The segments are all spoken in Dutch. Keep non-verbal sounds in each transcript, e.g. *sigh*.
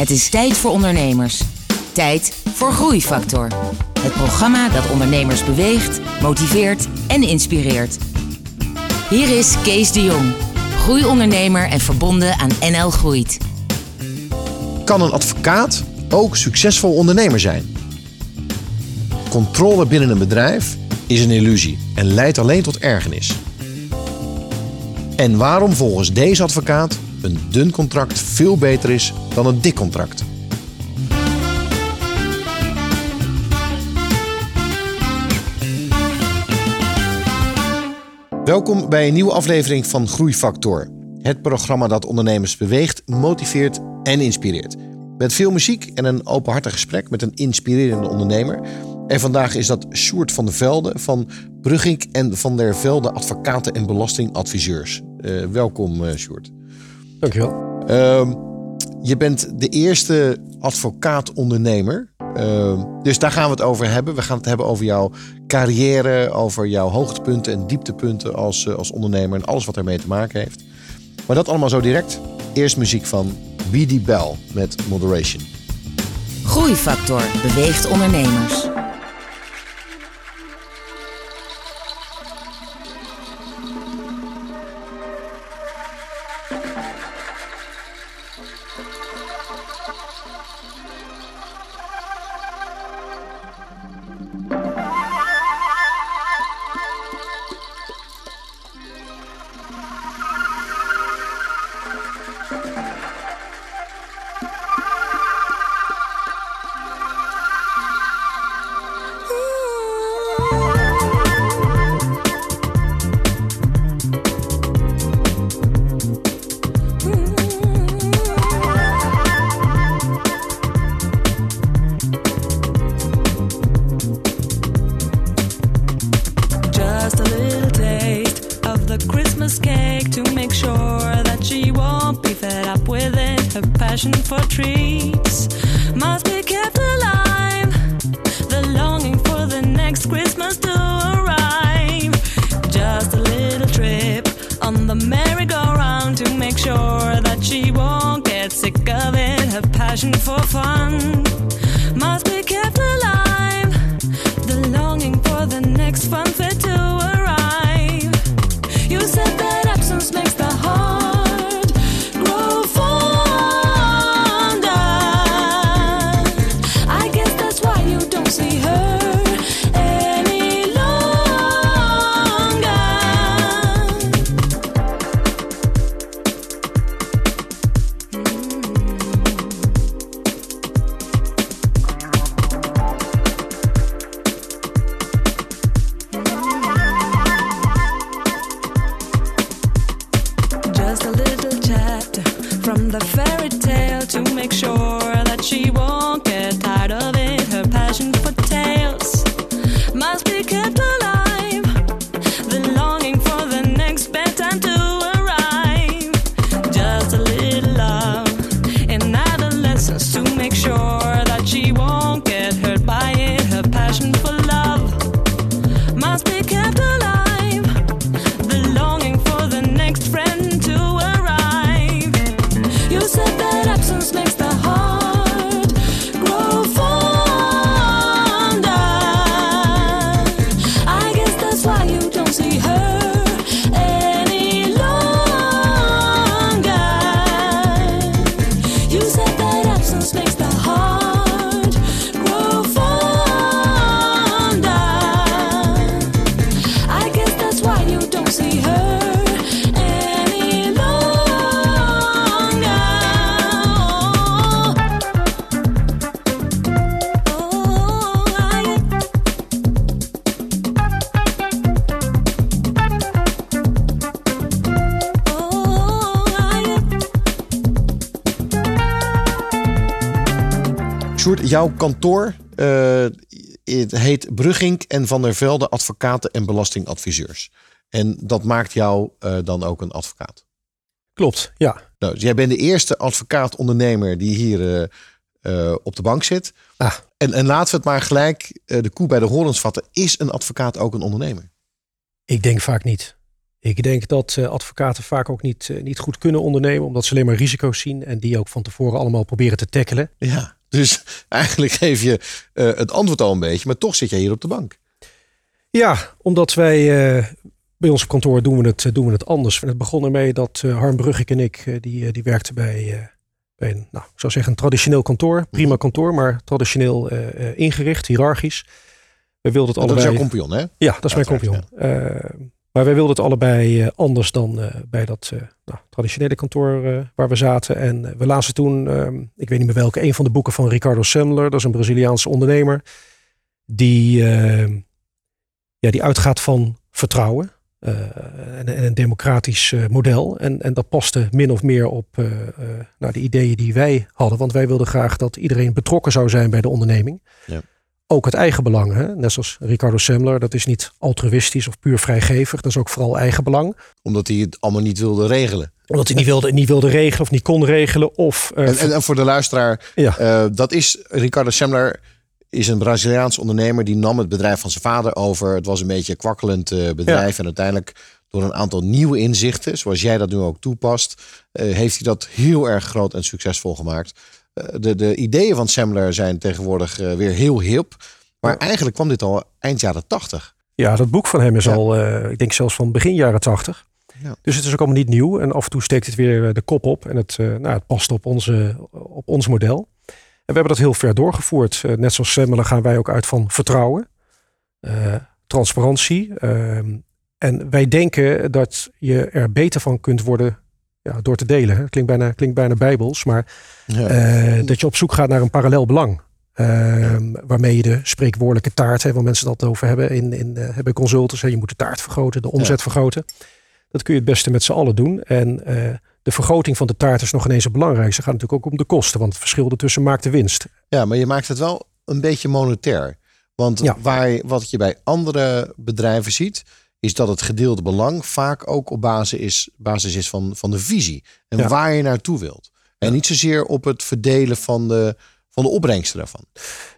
Het is tijd voor ondernemers. Tijd voor Groeifactor. Het programma dat ondernemers beweegt, motiveert en inspireert. Hier is Kees de Jong, groeiondernemer en verbonden aan NL Groeit. Kan een advocaat ook succesvol ondernemer zijn? Controle binnen een bedrijf is een illusie en leidt alleen tot ergernis. En waarom volgens deze advocaat een dun contract veel beter is dan een dik contract? Welkom bij een nieuwe aflevering van Groeifactor. Het programma dat ondernemers beweegt, motiveert en inspireert. Met veel muziek en een openhartig gesprek met een inspirerende ondernemer. En vandaag is dat Sjoerd van der Velde van Brugink en van der Velde Advocaten en Belastingadviseurs. Uh, welkom uh, Sjoerd. Dankjewel. Uh, je bent de eerste advocaat-ondernemer. Uh, dus daar gaan we het over hebben. We gaan het hebben over jouw carrière, over jouw hoogtepunten en dieptepunten als, uh, als ondernemer en alles wat ermee te maken heeft. Maar dat allemaal zo direct. Eerst muziek van B.D. Bell met Moderation. Groeifactor beweegt ondernemers. searching for fun. Jouw kantoor uh, het heet Brugink en Van der Velde Advocaten en Belastingadviseurs. En dat maakt jou uh, dan ook een advocaat. Klopt, ja. Nou, dus jij bent de eerste advocaat-ondernemer die hier uh, op de bank zit. Ah. En, en laten we het maar gelijk de koe bij de horens vatten. Is een advocaat ook een ondernemer? Ik denk vaak niet. Ik denk dat uh, advocaten vaak ook niet, uh, niet goed kunnen ondernemen, omdat ze alleen maar risico's zien en die ook van tevoren allemaal proberen te tackelen. Ja, dus *laughs* eigenlijk geef je uh, het antwoord al een beetje, maar toch zit jij hier op de bank. Ja, omdat wij bij ons op kantoor doen we het, doen we het anders. Het begon ermee dat Harm Bruggik en ik, die, die werkten bij, bij een, nou, ik zou zeggen, een traditioneel kantoor. Prima kantoor, maar traditioneel ingericht, hiërarchisch. We wilden het allebei... Dat is jouw compagnon, hè? Ja, dat is mijn compagnon. Maar wij wilden het allebei uh, anders dan uh, bij dat uh, nou, traditionele kantoor waar we zaten. En we lazen toen, ehm, ik weet niet meer welke, een van de boeken van Ricardo Semler. Dat is een Braziliaanse ondernemer. Die, ehm, ja, die uitgaat van vertrouwen. En, en, een democratisch model. En, en dat paste min of meer op nou, de ideeën die wij hadden. Want wij wilden graag dat iedereen betrokken zou zijn bij de onderneming. Ja ook het eigen belang. Hè? Net zoals Ricardo Semler, dat is niet altruïstisch of puur vrijgevig. Dat is ook vooral eigen belang. Omdat hij het allemaal niet wilde regelen. Omdat hij niet wilde, niet wilde regelen of niet kon regelen. Of, uh, en, en, voor de luisteraar, ja. Uh, dat is Ricardo Semler is een Braziliaans ondernemer. Die nam het bedrijf van zijn vader over. Het was een beetje een kwakkelend uh, bedrijf. Ja. En uiteindelijk door een aantal nieuwe inzichten, zoals jij dat nu ook toepast, heeft hij dat heel erg groot en succesvol gemaakt. Eh, de, de ideeën van Semler zijn tegenwoordig eh, weer heel hip. Maar eigenlijk kwam dit al eind jaren tachtig. Ja, dat boek van hem is al, uh, ik denk zelfs van begin jaren tachtig. Ja. Dus het is ook allemaal niet nieuw. En af en toe steekt het weer de kop op. En het, uh, nou, het past op, onze, op ons model. En we hebben dat heel ver doorgevoerd. Uh, net zoals Semler gaan wij ook uit van vertrouwen. transparantie. Ehm, en wij denken dat je er beter van kunt worden ja, door te delen. Hè. Klinkt, bijna, klinkt bijna bijbels, maar uh, dat je op zoek gaat naar een parallel belang. Uh, waarmee je de spreekwoordelijke taart, hè, waar mensen dat over hebben in, in uh, hebben consultants. Hè, je moet de taart vergroten, de omzet vergroten. Dat kun je het beste met z'n allen doen. En uh, de vergroting van de taart is nog ineens het belangrijkste. Het gaat natuurlijk ook om de kosten, want het verschil ertussen maakt de winst. Ja, maar je maakt het wel een beetje monetair. Want ja. waar, wat je bij andere bedrijven ziet, is dat het gedeelde belang vaak ook op basis is, basis is van, van de visie. En waar je naartoe wilt. En niet zozeer op het verdelen van de, van de opbrengsten daarvan.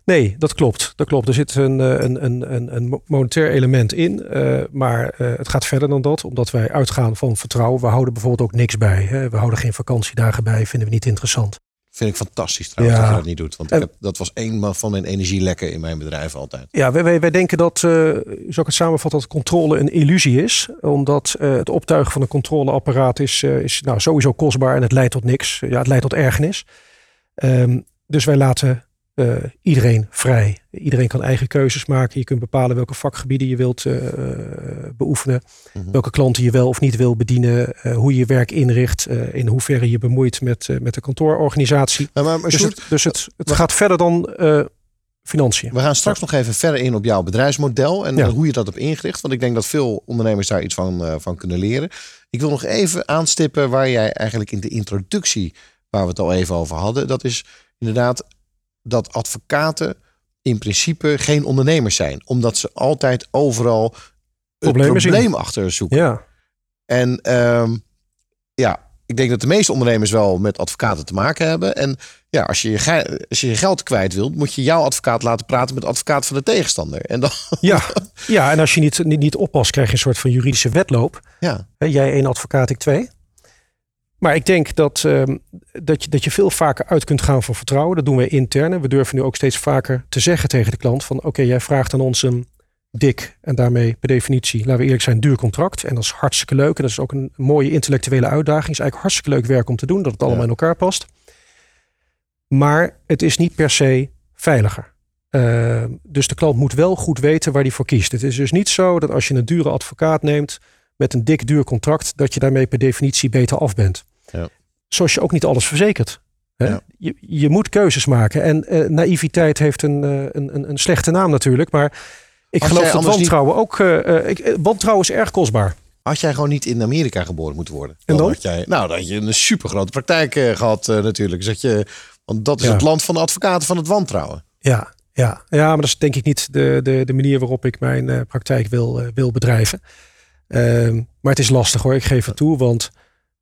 Nee, dat klopt. Dat klopt. Er zit een, eh, een, een, een monetair element in. Uh, maar uh, het gaat verder dan dat. Omdat wij uitgaan van vertrouwen. We houden bijvoorbeeld ook niks bij. Hè. We houden geen vakantiedagen bij. Vinden we niet interessant. Vind ik fantastisch trouwens ja. dat je dat niet doet. Want ik heb, dat was een van mijn energielekken in mijn bedrijf altijd. Ja, wij, wij, denken dat, uh, zou ik het samenvatten, dat controle een illusie is. Omdat uh, het optuigen van een controleapparaat is, uh, is nou, sowieso kostbaar en het leidt tot niks. Ja, het leidt tot ergernis. Um, dus wij laten uh, iedereen vrij. Iedereen kan eigen keuzes maken. Je kunt bepalen welke vakgebieden je wilt uh, beoefenen. Mm -hmm. Welke klanten je wel of niet wil bedienen. Uh, hoe je je werk inricht. in hoeverre je bemoeit met, met de kantoororganisatie. Maar, maar, maar dus, het, dus het, het gaat verder dan financiën. We gaan straks nog even verder in op jouw bedrijfsmodel. En ja. hoe je dat hebt ingericht. Want ik denk dat veel ondernemers daar iets van, van kunnen leren. Ik wil nog even aanstippen waar jij eigenlijk in de introductie... waar we het al even over hadden. Dat is inderdaad dat advocaten in principe geen ondernemers zijn. Omdat ze altijd overal het probleem achter zoeken. Ja. En um, ja, ik denk dat de meeste ondernemers wel met advocaten te maken hebben. En ja, als je je, als je, je geld kwijt wilt, moet je jouw advocaat laten praten met de advocaat van de tegenstander. En dan, *laughs* ja, ja, en als je niet, niet, niet oppast, krijg je een soort van juridische wedloop. Ja. Jij één advocaat, ik twee. Maar ik denk dat, um, dat, je, dat je veel vaker uit kunt gaan van vertrouwen. Dat doen we intern. We durven nu ook steeds vaker te zeggen tegen de klant van oké, jij vraagt aan ons een dik en daarmee per definitie, laten we eerlijk zijn, duur contract. En dat is hartstikke leuk. En dat is ook een mooie intellectuele uitdaging. Het is eigenlijk hartstikke leuk werk om te doen, dat het allemaal in elkaar past. Maar het is niet per se veiliger. Uh, dus de klant moet wel goed weten waar hij voor kiest. Het is dus niet zo dat als je een dure advocaat neemt met een dik duur contract, dat je daarmee per definitie beter af bent. Ja. Zoals je ook niet alles verzekert. Hè? Je, je moet keuzes maken. En uh, naïviteit heeft een, uh, een, een, slechte naam natuurlijk. Maar ik geloof dat wantrouwen niet... ook... Uh, ik, wantrouwen is erg kostbaar. Had jij gewoon niet in Amerika geboren moeten worden? En dan? Had jij, nou, dan had je een supergrote praktijk gehad natuurlijk. Dus dat je, want dat is ja. het land van de advocaten van het wantrouwen. Ja, ja. ja, maar dat is denk ik niet de, de, de manier waarop ik mijn praktijk wil, wil bedrijven. Ehm, maar het is lastig hoor, ik geef het toe. Want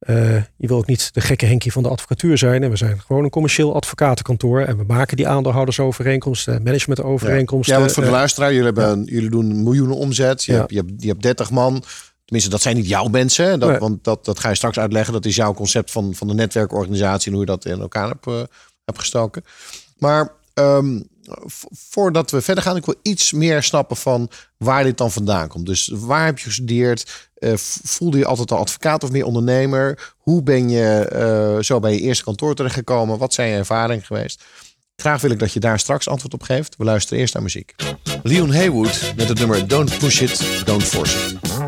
eh, je wil ook niet de gekke Henkie van de advocatuur zijn. En we zijn gewoon een commercieel advocatenkantoor. En we maken die aandeelhoudersovereenkomsten, managementovereenkomsten. Ja, ja want voor de eh, luisteraar, jullie, hebben, jullie doen miljoenen omzet. Je, hebt, je, hebt, je hebt 30 man. Tenminste, dat zijn niet jouw mensen. Dat. Want dat, dat ga je straks uitleggen. Dat is jouw concept van, van de netwerkorganisatie en hoe je dat in elkaar hebt, eh, hebt gestoken. Maar ehm, voordat we verder gaan, ik wil iets meer snappen van waar dit dan vandaan komt. Dus waar heb je gestudeerd? Eh, voelde je altijd al advocaat of meer ondernemer? Hoe ben je eh, zo bij je eerste kantoor terechtgekomen? Wat zijn je ervaringen geweest? Graag wil ik dat je daar straks antwoord op geeft. We luisteren eerst naar muziek. Leon Haywood met het nummer Don't Push It, Don't Force It.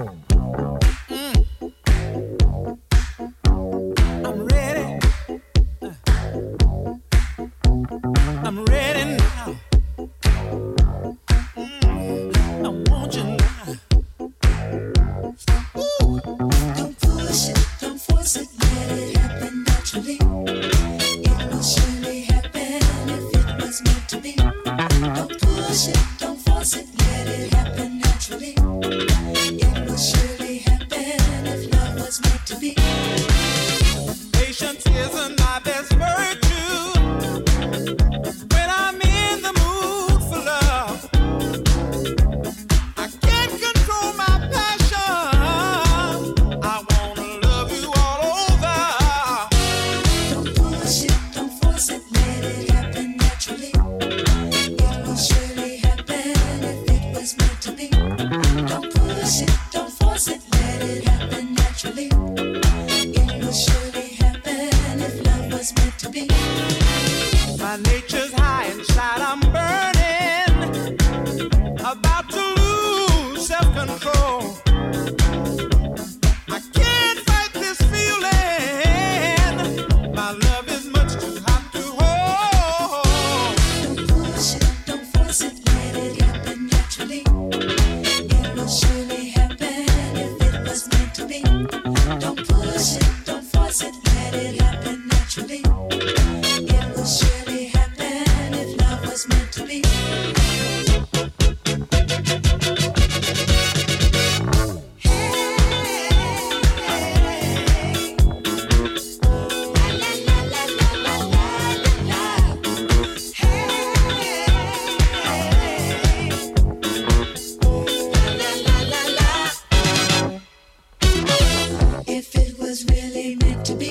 if it was really meant to be.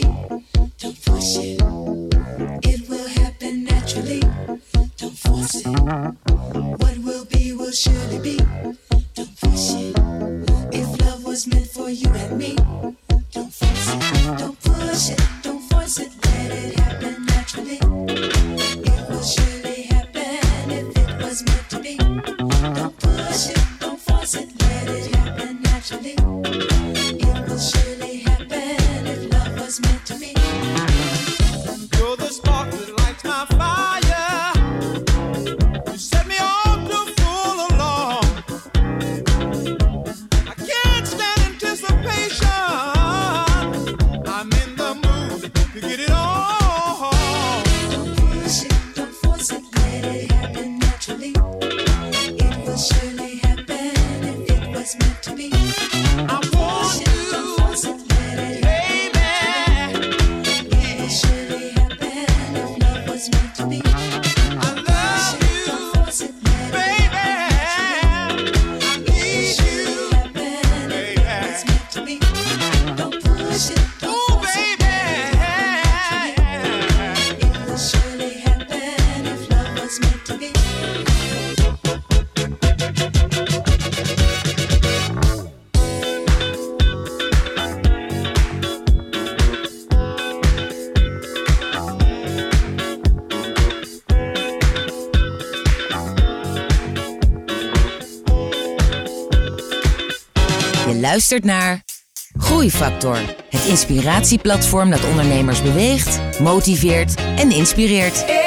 Don't push it. luistert naar Groeifactor. Het inspiratieplatform dat ondernemers beweegt, motiveert en inspireert.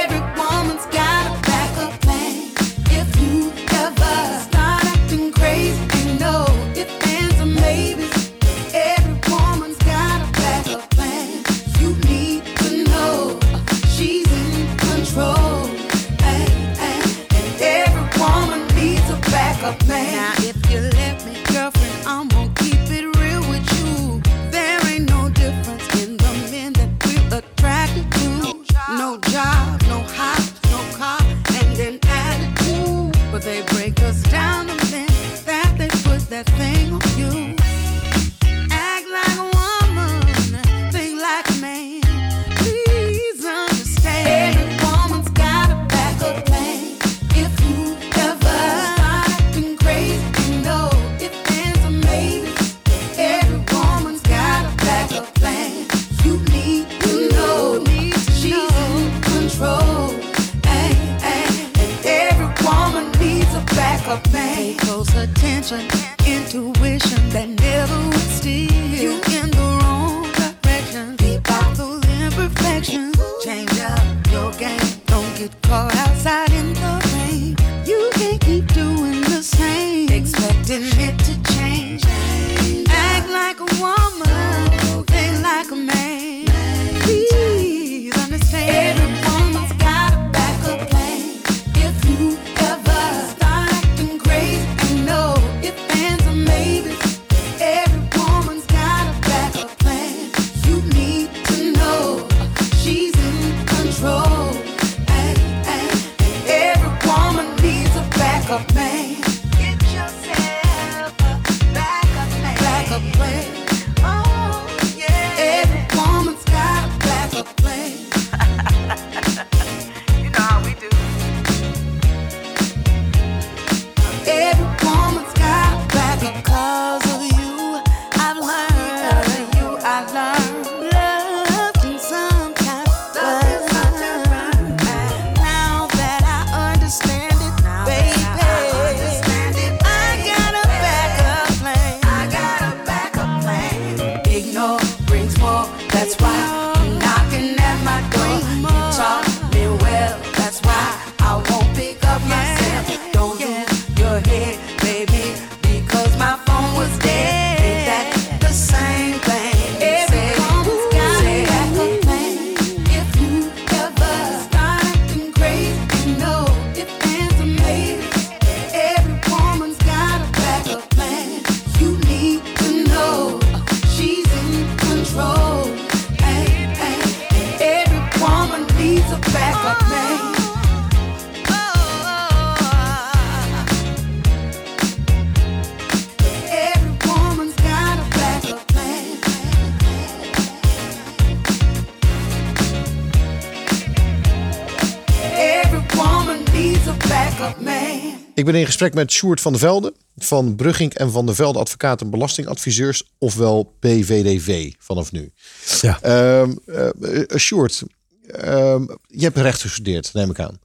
Ik ben in gesprek met Sjoerd van der Velde van Brugging en van der Velde Advocaat en Belastingadviseurs, ofwel BVDV vanaf nu. Ja. Ehm eh, eh, Sjoerd, ehm, je hebt recht gestudeerd, neem ik aan.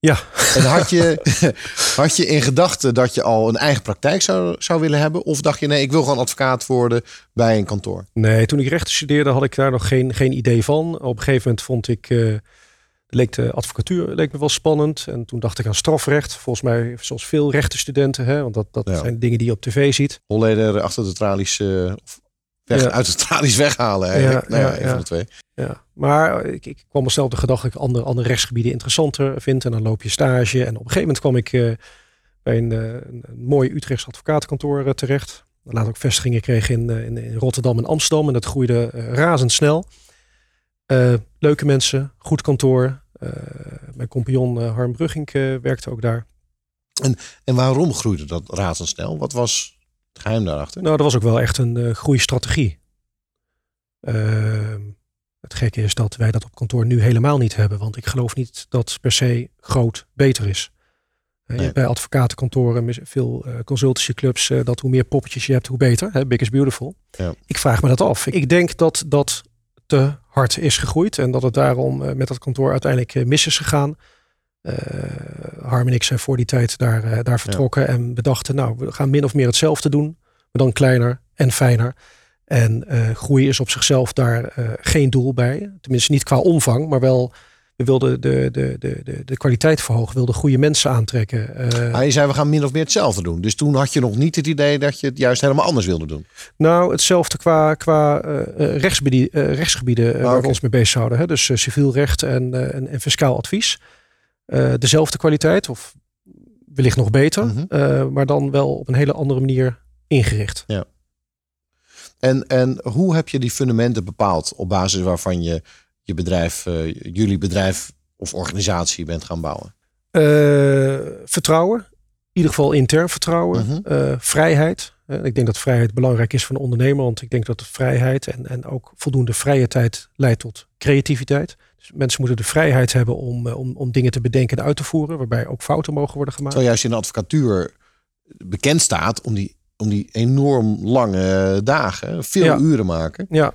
Ja, En had je, *laughs* had je in gedachten dat je al een eigen praktijk zou, zou willen hebben? Of dacht je, nee, ik wil gewoon advocaat worden bij een kantoor? nee, toen ik rechten studeerde had ik daar nog geen, geen idee van. Op een gegeven moment vond ik, eh, leek de advocatuur leek me wel spannend. En toen dacht ik aan strafrecht. Volgens mij, zoals veel rechtenstudenten, hè, want dat, dat Ja. zijn dingen die je op tv ziet. Holleder achter de tralies, of weg, Ja. uit de tralies weghalen. Eigenlijk. Ja, nou ja, een van de twee. Ja, maar ik, ik kwam mezelf de gedachte dat ik andere, andere rechtsgebieden interessanter vind. En dan loop je stage. En op een gegeven moment kwam ik eh, bij een, eh, een, mooi Utrechts advocatenkantoor terecht. Later ook vestigingen kreeg in, in, in Rotterdam en Amsterdam. En dat groeide razendsnel. Eh, leuke mensen, goed kantoor. Eh, mijn compagnon eh, Harm Brugging werkte ook daar. En waarom groeide dat razendsnel? Wat was het geheim daarachter? Nou, dat was ook wel echt een groeistrategie. Ehm, het gekke is dat wij dat op kantoor nu helemaal niet hebben. Want ik geloof niet dat per se groot beter is. Nee. Bij advocatenkantoren, veel consultancyclubs, dat hoe meer poppetjes je hebt, hoe beter. Big is beautiful. Ja. Ik vraag me dat af. Ik denk dat dat te hard is gegroeid. En dat het daarom eh, met dat kantoor uiteindelijk eh, mis is gegaan. Eh, Harm en ik zijn voor die tijd daar, daar vertrokken. En we dachten, nou, we gaan min of meer hetzelfde doen. Maar dan kleiner en fijner. En groei is op zichzelf daar geen doel bij. Tenminste niet qua omvang, maar wel... We wilden de, de, de, de, de kwaliteit verhogen. We wilden goede mensen aantrekken. Ah, je zei, we gaan min of meer hetzelfde doen. Dus toen had je nog niet het idee dat je het juist helemaal anders wilde doen. Nou, hetzelfde qua, qua eh, eh, rechtsgebieden, rechtsgebieden waar oké. we ons mee bezighouden. Hè? Dus civiel recht en, en, en fiscaal advies. Dezelfde kwaliteit, of wellicht nog beter, Mhm. maar dan wel op een hele andere manier ingericht. En, en hoe heb je die fundamenten bepaald op basis waarvan je je bedrijf, eh, jullie bedrijf of organisatie bent gaan bouwen? Eh, vertrouwen, in ieder geval intern vertrouwen, Mhm. Eh, vrijheid. Ik denk dat vrijheid belangrijk is voor een ondernemer, want ik denk dat vrijheid en, en ook voldoende vrije tijd leidt tot creativiteit. Dus mensen moeten de vrijheid hebben om, om, om dingen te bedenken en uit te voeren, waarbij ook fouten mogen worden gemaakt. Terwijl juist in de advocatuur bekend staat om die, om die enorm lange dagen, veel Ja. uren maken. Ja,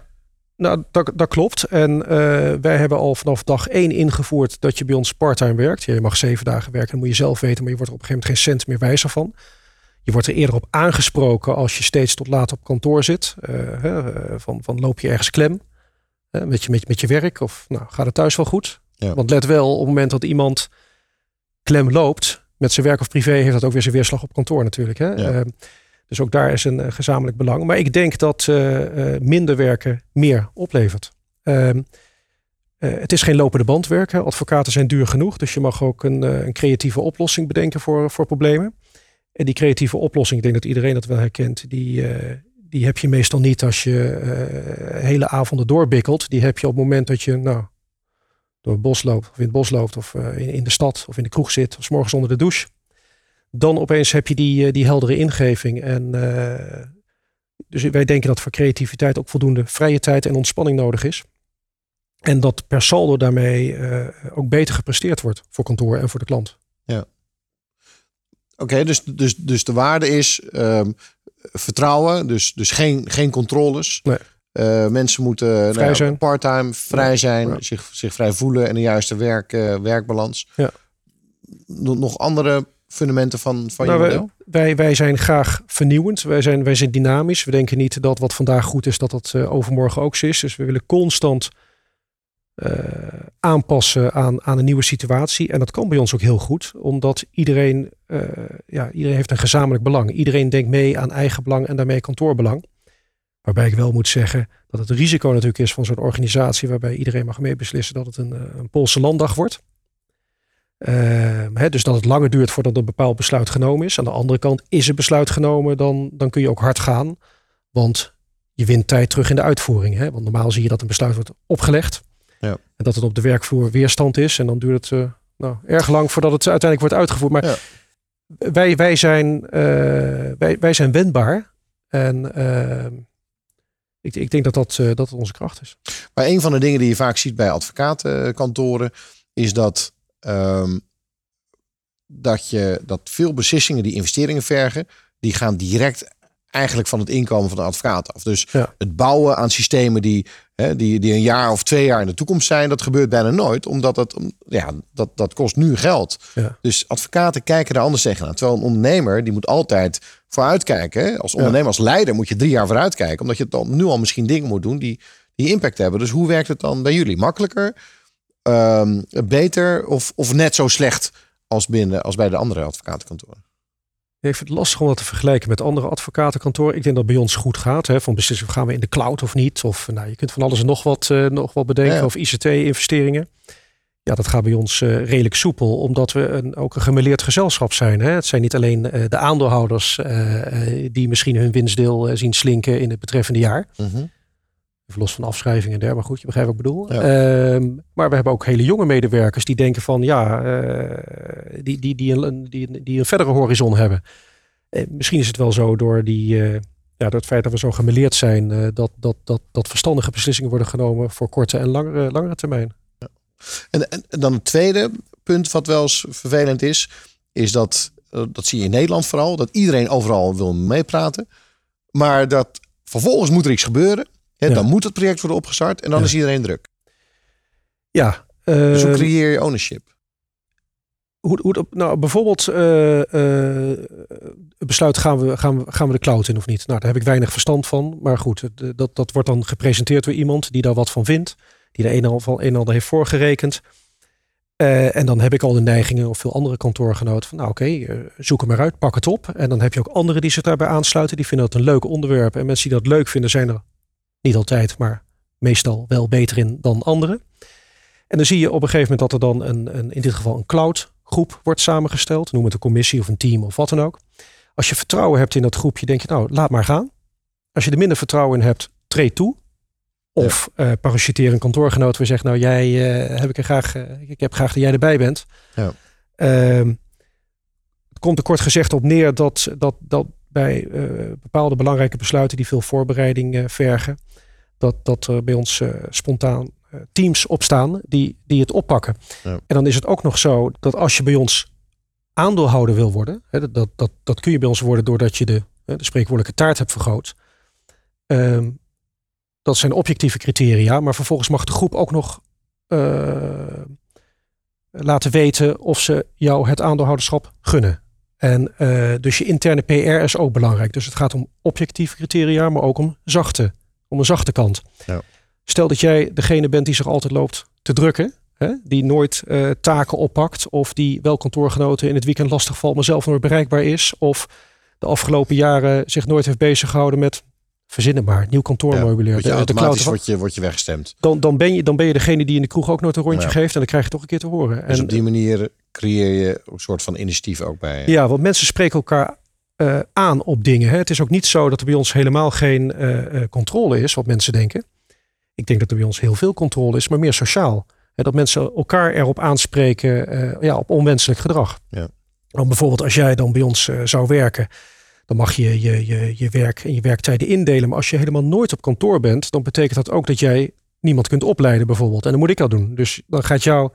nou, dat, dat klopt. En eh, wij hebben al vanaf dag één ingevoerd dat je bij ons parttime werkt. Je mag zeven dagen werken, dat moet je zelf weten, maar je wordt er op een gegeven moment geen cent meer wijzer van. Je wordt er eerder op aangesproken als je steeds tot laat op kantoor zit. Eh, eh, van, van loop je ergens klem met, je, met, met je werk of nou, gaat het thuis wel goed? Ja. Want let wel, op het moment dat iemand klem loopt met zijn werk of privé, heeft dat ook weer zijn weerslag op kantoor natuurlijk. Hè? Ja. Dus ook daar is een eh, gezamenlijk belang. Maar ik denk dat eh, eh, minder werken meer oplevert. Ehm, eh, het is geen lopende band werken. Advocaten zijn duur genoeg. Dus je mag ook een, een creatieve oplossing bedenken voor, voor problemen. En die creatieve oplossing, ik denk dat iedereen dat wel herkent, die, die heb je meestal niet als je hele avonden doorbikkelt. Die heb je op het moment dat je nou, door het bos loopt, of in het bos loopt, of in, in de stad, of in de kroeg zit, of 's morgens onder de douche. Dan opeens heb je die, eh, die heldere ingeving. En eh, dus wij denken dat voor creativiteit ook voldoende vrije tijd en ontspanning nodig is. En dat per saldo daarmee eh, ook beter gepresteerd wordt voor kantoor en voor de klant. Oké, dus, dus, dus de waarde is ehm, vertrouwen, dus, dus geen, geen controles. Nee. Mensen moeten nou ja, part-time vrij Ja, zijn, ja. Zich, zich vrij voelen en de juiste werk, eh, werkbalans. Ja. Nog andere fundamenten van, van Nou, je wij, model? wij, wij zijn graag vernieuwend. Wij zijn, wij zijn dynamisch. We denken niet dat wat vandaag goed is, dat dat eh, overmorgen ook zo is. Dus we willen constant eh, aanpassen aan, aan een nieuwe situatie. En dat kan bij ons ook heel goed, omdat iedereen, eh, ja, iedereen heeft een gezamenlijk belang. Iedereen denkt mee aan eigen belang en daarmee kantoorbelang. Waarbij ik wel moet zeggen dat het risico natuurlijk is van zo'n organisatie waarbij iedereen mag meebeslissen dat het een, een Poolse landdag wordt. Ehm, hè, dus dat het langer duurt voordat een bepaald besluit genomen is. Aan de andere kant is een besluit genomen, dan, dan kun je ook hard gaan. Want je wint tijd terug in de uitvoering. Hè? Want normaal zie je dat een besluit wordt opgelegd. Ja. En dat het op de werkvloer weerstand is. En dan duurt het eh, nou, erg lang voordat het uiteindelijk wordt uitgevoerd. Maar Ja. wij, wij, zijn, eh, wij, wij zijn wendbaar. En ehm, ik, ik denk dat dat, eh, dat onze kracht is. Maar een van de dingen die je vaak ziet bij advocatenkantoren is dat, ehm, dat, je, dat veel beslissingen die investeringen vergen, die gaan direct eigenlijk van het inkomen van de advocaat af. Dus Ja. het bouwen aan systemen die, hè, die, die een jaar of twee jaar in de toekomst zijn, dat gebeurt bijna nooit, omdat het, ja, dat, dat kost nu geld. Ja. Dus advocaten kijken daar anders tegenaan. Terwijl een ondernemer, die moet altijd vooruitkijken. Als ondernemer, als leider moet je drie jaar vooruitkijken. Omdat je dan nu al misschien dingen moet doen die, die impact hebben. Dus hoe werkt het dan bij jullie? Makkelijker, ehm, beter of, of net zo slecht als, binnen, als bij de andere advocatenkantoren? Ja, ik vind het lastig om dat te vergelijken met andere advocatenkantoren. Ik denk dat het bij ons goed gaat. Hè, van beslissen gaan we in de cloud of niet. Of nou, je kunt van alles en nog wat, eh, nog wat bedenken. Ja. Of ICT-investeringen. Ja, dat gaat bij ons eh, redelijk soepel. Omdat we een, ook een gemeleerd gezelschap zijn. Hè. Het zijn niet alleen eh, de aandeelhouders die misschien hun winstdeel zien slinken in het betreffende jaar. Even los van afschrijvingen en dergelijke. Maar goed, je begrijpt wat ik bedoel. Ja. Ehm, maar we hebben ook hele jonge medewerkers die denken van ja, eh, die, die, die, een, die, die een verdere horizon hebben. Eh, misschien is het wel zo door, die, eh, ja, door het feit dat we zo gemeleerd zijn, dat, dat, dat, dat verstandige beslissingen worden genomen voor korte en langere, langere termijn. En, en, en dan het tweede punt wat wel eens vervelend is, is dat, dat zie je in Nederland vooral, dat iedereen overal wil meepraten. Maar dat vervolgens moet er iets gebeuren. Dan moet het project worden opgestart en dan is iedereen druk. Ja, Dus hoe ehm, creëer je ownership? hoe, hoe, nou, bijvoorbeeld eh, eh, besluit gaan we, gaan, we, gaan we de cloud in of niet? Nou, daar heb ik weinig verstand van. Maar goed, dat, dat wordt dan gepresenteerd door iemand die daar wat van vindt. Die er een en ander, een ander heeft voorgerekend. Eh, en dan heb ik al de neigingen of veel andere kantoorgenoten van nou oké, eh, zoek hem maar uit, pak het op. En dan heb je ook anderen die zich daarbij aansluiten. Die vinden dat een leuk onderwerp. En mensen die dat leuk vinden zijn er niet altijd, maar meestal wel beter in dan anderen. En dan zie je op een gegeven moment dat er dan een, een in dit geval een cloud groep wordt samengesteld. Noem het een commissie of een team of wat dan ook. Als je vertrouwen hebt in dat groepje, denk je nou laat maar gaan. Als je er minder vertrouwen in hebt, treed toe. Of eh parachuteer een kantoorgenoot weer zegt, nou jij eh, heb ik er graag, eh, ik heb graag dat jij erbij bent. Ja. Ehm, het komt er kort gezegd op neer dat, dat, dat bij eh, bepaalde belangrijke besluiten die veel voorbereiding eh, vergen, dat, dat er bij ons eh, spontaan teams opstaan die, die het oppakken. Ja. En dan is het ook nog zo dat als je bij ons aandeelhouder wil worden, hè, dat, dat, dat, kun je bij ons worden doordat je de, de spreekwoordelijke taart hebt vergroot. Ehm, dat zijn objectieve criteria, maar vervolgens mag de groep ook nog laten weten of ze jou het aandeelhouderschap gunnen. En eh, dus je interne PR is ook belangrijk. Dus het gaat om objectieve criteria, maar ook om zachte, om een zachte kant. Ja. Stel dat jij degene bent die zich altijd loopt te drukken. Hè? Die nooit eh, taken oppakt. Of die wel kantoorgenoten in het weekend lastig valt, maar zelf nooit bereikbaar is. Of de afgelopen jaren zich nooit heeft bezig gehouden met verzinnen maar, nieuw kantoormeubilair. de, automatisch ervan. word je, word je weggestemd. dan, dan, ben je, dan ben je degene die in de kroeg ook nooit een rondje Ja. geeft. En dan krijg je toch een keer te horen. Dus En, op die manier creëer je een soort van initiatief ook bij. Ja, want mensen spreken elkaar eh, aan op dingen. Hè. Het is ook niet zo dat er bij ons helemaal geen eh, eh, controle is, wat mensen denken. Ik denk dat er bij ons heel veel controle is, maar meer sociaal. Hè, dat mensen elkaar erop aanspreken ja, op onwenselijk gedrag. Ja. Want bijvoorbeeld als jij dan bij ons zou werken, dan mag je je, je je werk en je werktijden indelen. Maar als je helemaal nooit op kantoor bent, dan betekent dat ook dat jij niemand kunt opleiden bijvoorbeeld. En dan moet ik dat doen. Dus dan gaat jouw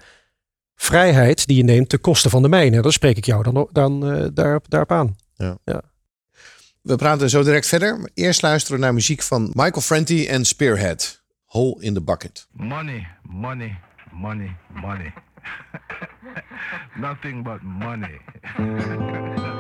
vrijheid die je neemt ten koste van de mijne. Dan spreek ik jou dan, dan eh, daarop, daarop aan. We praten zo direct verder. Eerst luisteren we naar muziek van Michael Franti en Spearhead. Hole in the Bucket. Money, money, money, money. *laughs* Nothing but money. *laughs*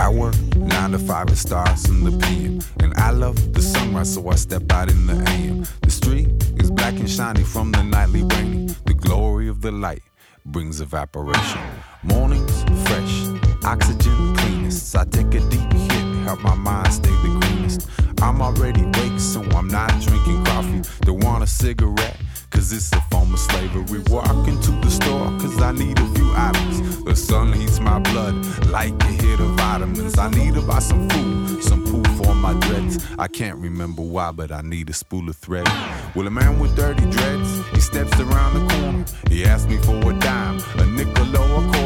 I work nine to five, it starts in the PM. And I love the sunrise, so I step out in the AM. The street is black and shiny from the nightly rain. The glory of the light brings evaporation. Mornings fresh, oxygen cleanest. I take a deep hit, help my mind stay the greenest. I'm already awake, so I'm not drinking coffee. Don't want a cigarette. Cause it's a form of slavery. Walk into the store, cause I need a few items. The sun heats my blood like a hit of vitamins. I need to buy some food, some poo for my dreads. I can't remember why, but I need a spool of thread. Well, a man with dirty dreads, he steps around the corner. He asks me for a dime, a nickel or a quarter.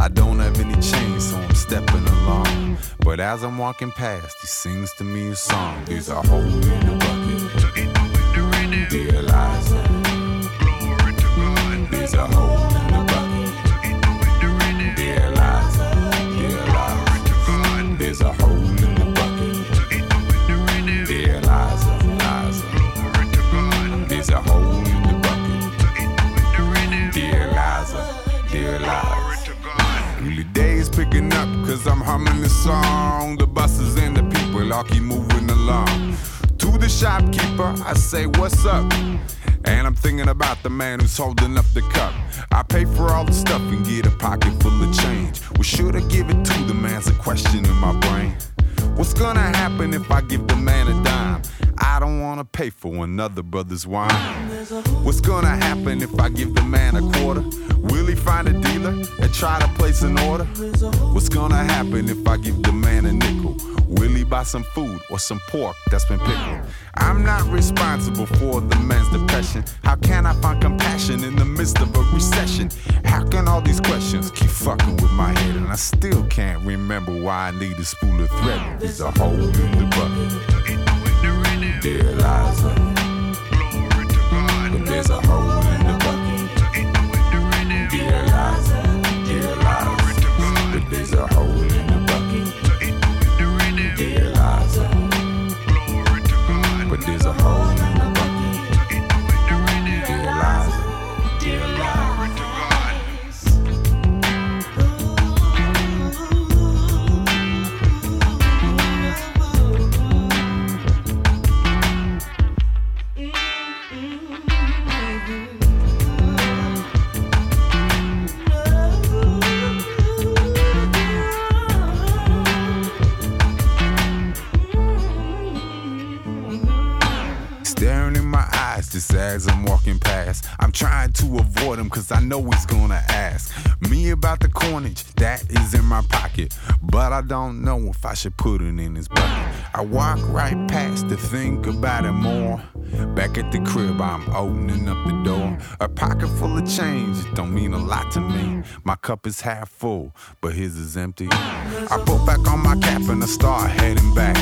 I don't have any change, so I'm stepping along. But as I'm walking past, he sings to me a song. There's a hole in the bucket. Dear Eliza. There's a hole song. The buses and the people all keep moving along. To the shopkeeper, I say, What's up? And I'm thinking about the man who's holding up the cup. I pay for all the stuff and get a pocket full of change. Well, should I give it to the man's a question in my brain? What's gonna happen if I give the man a dime? I don't wanna pay for another brother's wine. What's gonna happen if I give the man a quarter? Will he find a dealer and try to place an order? What's gonna happen if I give the man a nickel? Will he buy some food or some pork that's been pickled? I'm not responsible for the man's depression. How can I find compassion in the midst of a recession? How can all these questions keep fucking with my head? And I still can't remember why I need a spool of thread. There's a hole in the bucket. Dear Eliza. But there's a hole in the bucket. Dear Eliza. Eyes just as I'm walking past. I'm trying to avoid him cause I know he's gonna ask me about the coinage that is in my pocket. But I don't know if I should put it in his bucket. I walk right past to think about it more. Back at the crib, I'm opening up the door. A pocket full of change it don't mean a lot to me. My cup is half full, but his is empty. I put back on my cap and I start heading back.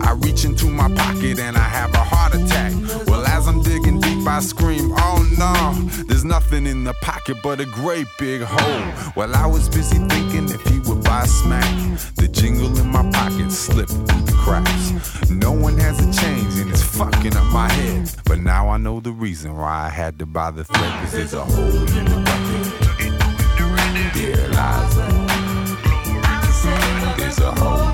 I reach into my pocket and I have a heart attack. Well, as I'm digging deep, I scream, Oh no, there's nothing in the pocket but a great big hole. Well, I was busy thinking if would I smack, the jingle in my pocket slipped through the cracks. No one has a change and it's fucking up my head. But now I know the reason why I had to buy the thread, cause there's a hole in the bucket. Liza, there's a hole in the bucket.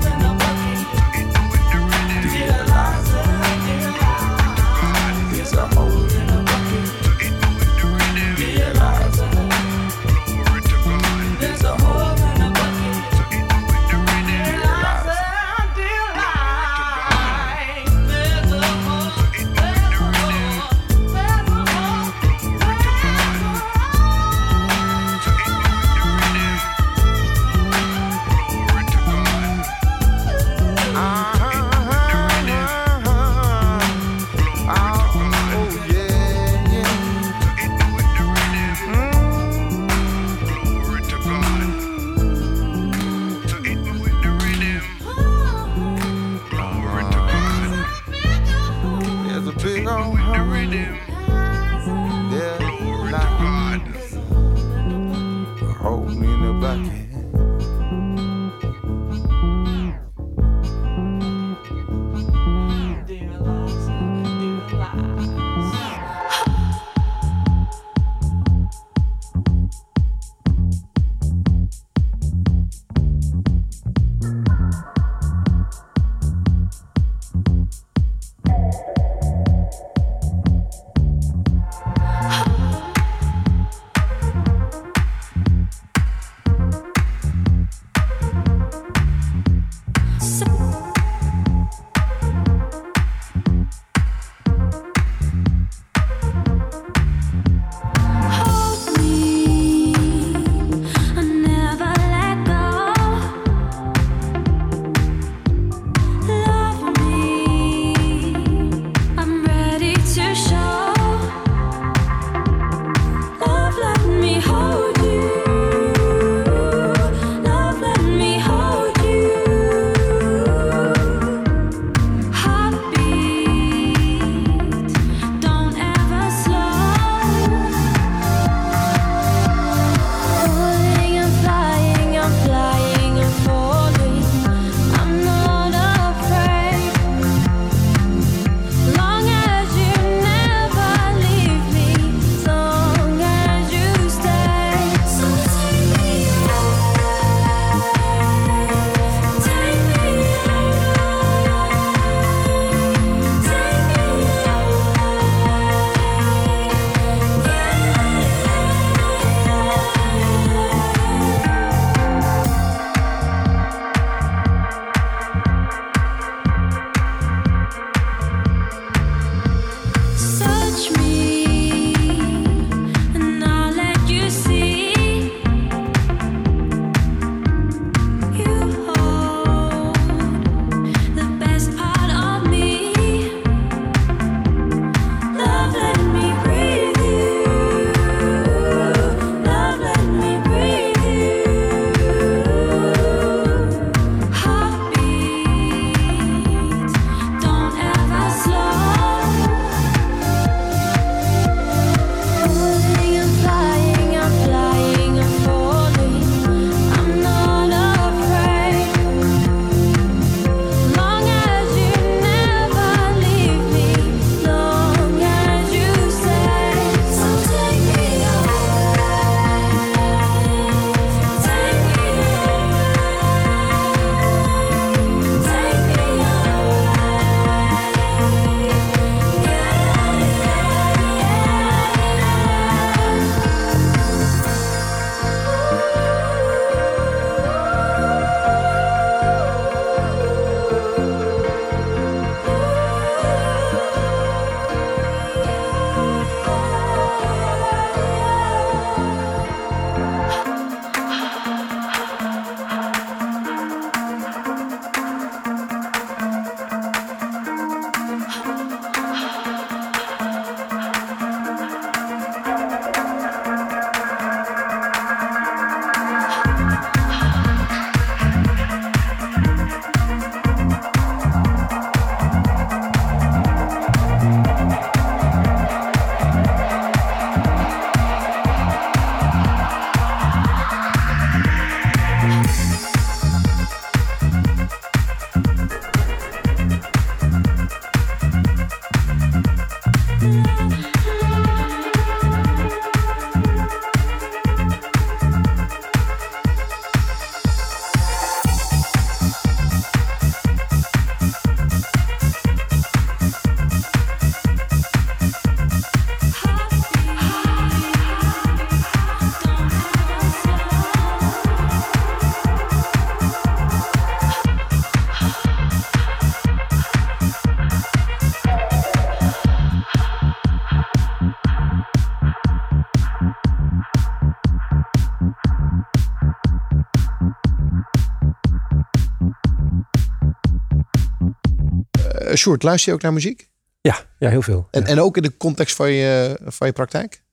Sjoerd, luister je ook naar muziek? Ja, ja heel veel. En, Ja. en ook in de context van je, van je praktijk?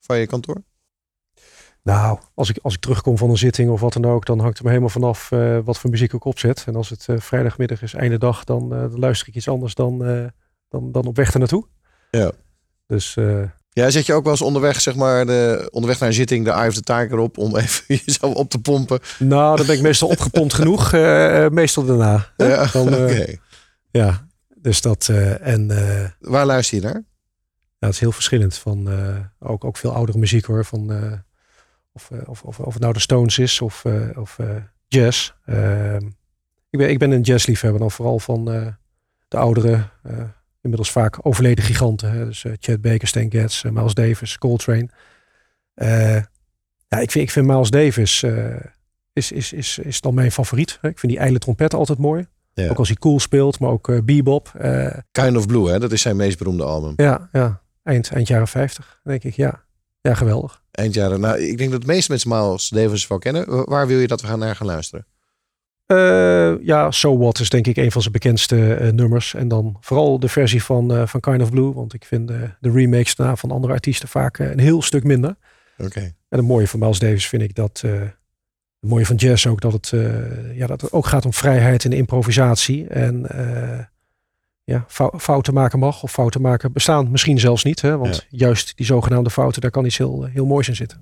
Van je kantoor? Nou, als ik, als ik terugkom van een zitting of wat dan ook, dan hangt er me helemaal vanaf eh, wat voor muziek ik opzet. En als het eh, vrijdagmiddag is, einde dag, dan, eh, dan luister ik iets anders dan, dan, dan op weg ernaartoe. Ja. Dus Ja, zet je ook wel eens onderweg, zeg maar, de, onderweg naar een zitting, de Eye of the Tiger op om *laughs* even jezelf op te pompen? nou, dan ben ik meestal opgepompt genoeg. meestal daarna. Ja, Dan, *laughs* oké. ja, dus dat. eh, en eh, Waar luister je naar? Ja, het is heel verschillend. Van, eh, ook, ook veel oudere muziek hoor. Van, of, of, of, of het nou de Stones is of, of jazz. Ehm, ik, ben, ik ben een jazzliefhebber dan vooral van de oudere, inmiddels vaak overleden giganten. Hè? Dus eh, Chet Baker, Stan Getz, Miles Davis, Coltrane. Ja, ik vind, ik vind Miles Davis is, is, is, is dan mijn favoriet. Hè? Ik vind die ijle trompet altijd mooi. Ja. Ook als hij cool speelt, maar ook eh, bebop. Eh, Kind of Blue, hè? dat is zijn meest beroemde album. ja, ja. Eind, eind jaren 50, denk ik. Ja, ja geweldig. Eind jaren. Nou, ik denk dat de meeste mensen Miles Davis wel kennen. Wa- Waar wil je dat we gaan naar gaan luisteren? Eh, ja, So What is denk ik een van zijn bekendste nummers. En dan vooral de versie van, van Kind of Blue. Want ik vind de remakes daarna van andere artiesten vaak een heel stuk minder. Oké. En het mooie van Miles Davis vind ik dat... het mooie van jazz ook dat het, eh, ja, dat het ook gaat om vrijheid en improvisatie. En eh, ja, fou- fouten maken mag of fouten maken bestaan misschien zelfs niet. Hè? Want juist die zogenaamde fouten, daar kan iets heel, heel moois in zitten.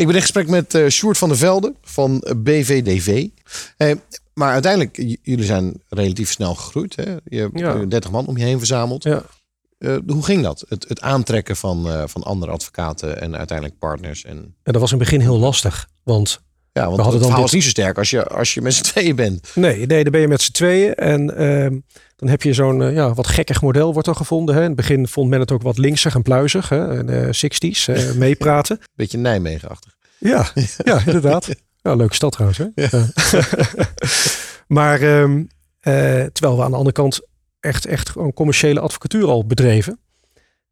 Ik ben in gesprek met eh Sjoerd van der Velde van BVDV. Eh, maar uiteindelijk, j- jullie zijn relatief snel gegroeid. Hè? Je hebt Ja. eh, 30 man om je heen verzameld. Ja. Eh, hoe ging dat? Het, het aantrekken van, eh, van andere advocaten en uiteindelijk partners. En, En dat was in het begin heel lastig. Want ja, want We hadden het dan verhaal dit- is niet zo sterk als je, als je met z'n tweeën bent. nee, nee, dan ben je met z'n tweeën. En ehm, dan heb je zo'n eh, ja, wat gekkig model wordt er gevonden. Hè. In het begin vond men het ook wat linksig en pluizig. Hè. En, eh, 60s, *laughs* eh, meepraten. Beetje Nijmegen-achtig. Ja, ja inderdaad. *laughs* Ja, leuke stad trouwens. Hè? Ja. *laughs* maar ehm, eh, terwijl we aan de andere kant echt, echt gewoon commerciële advocatuur al bedreven.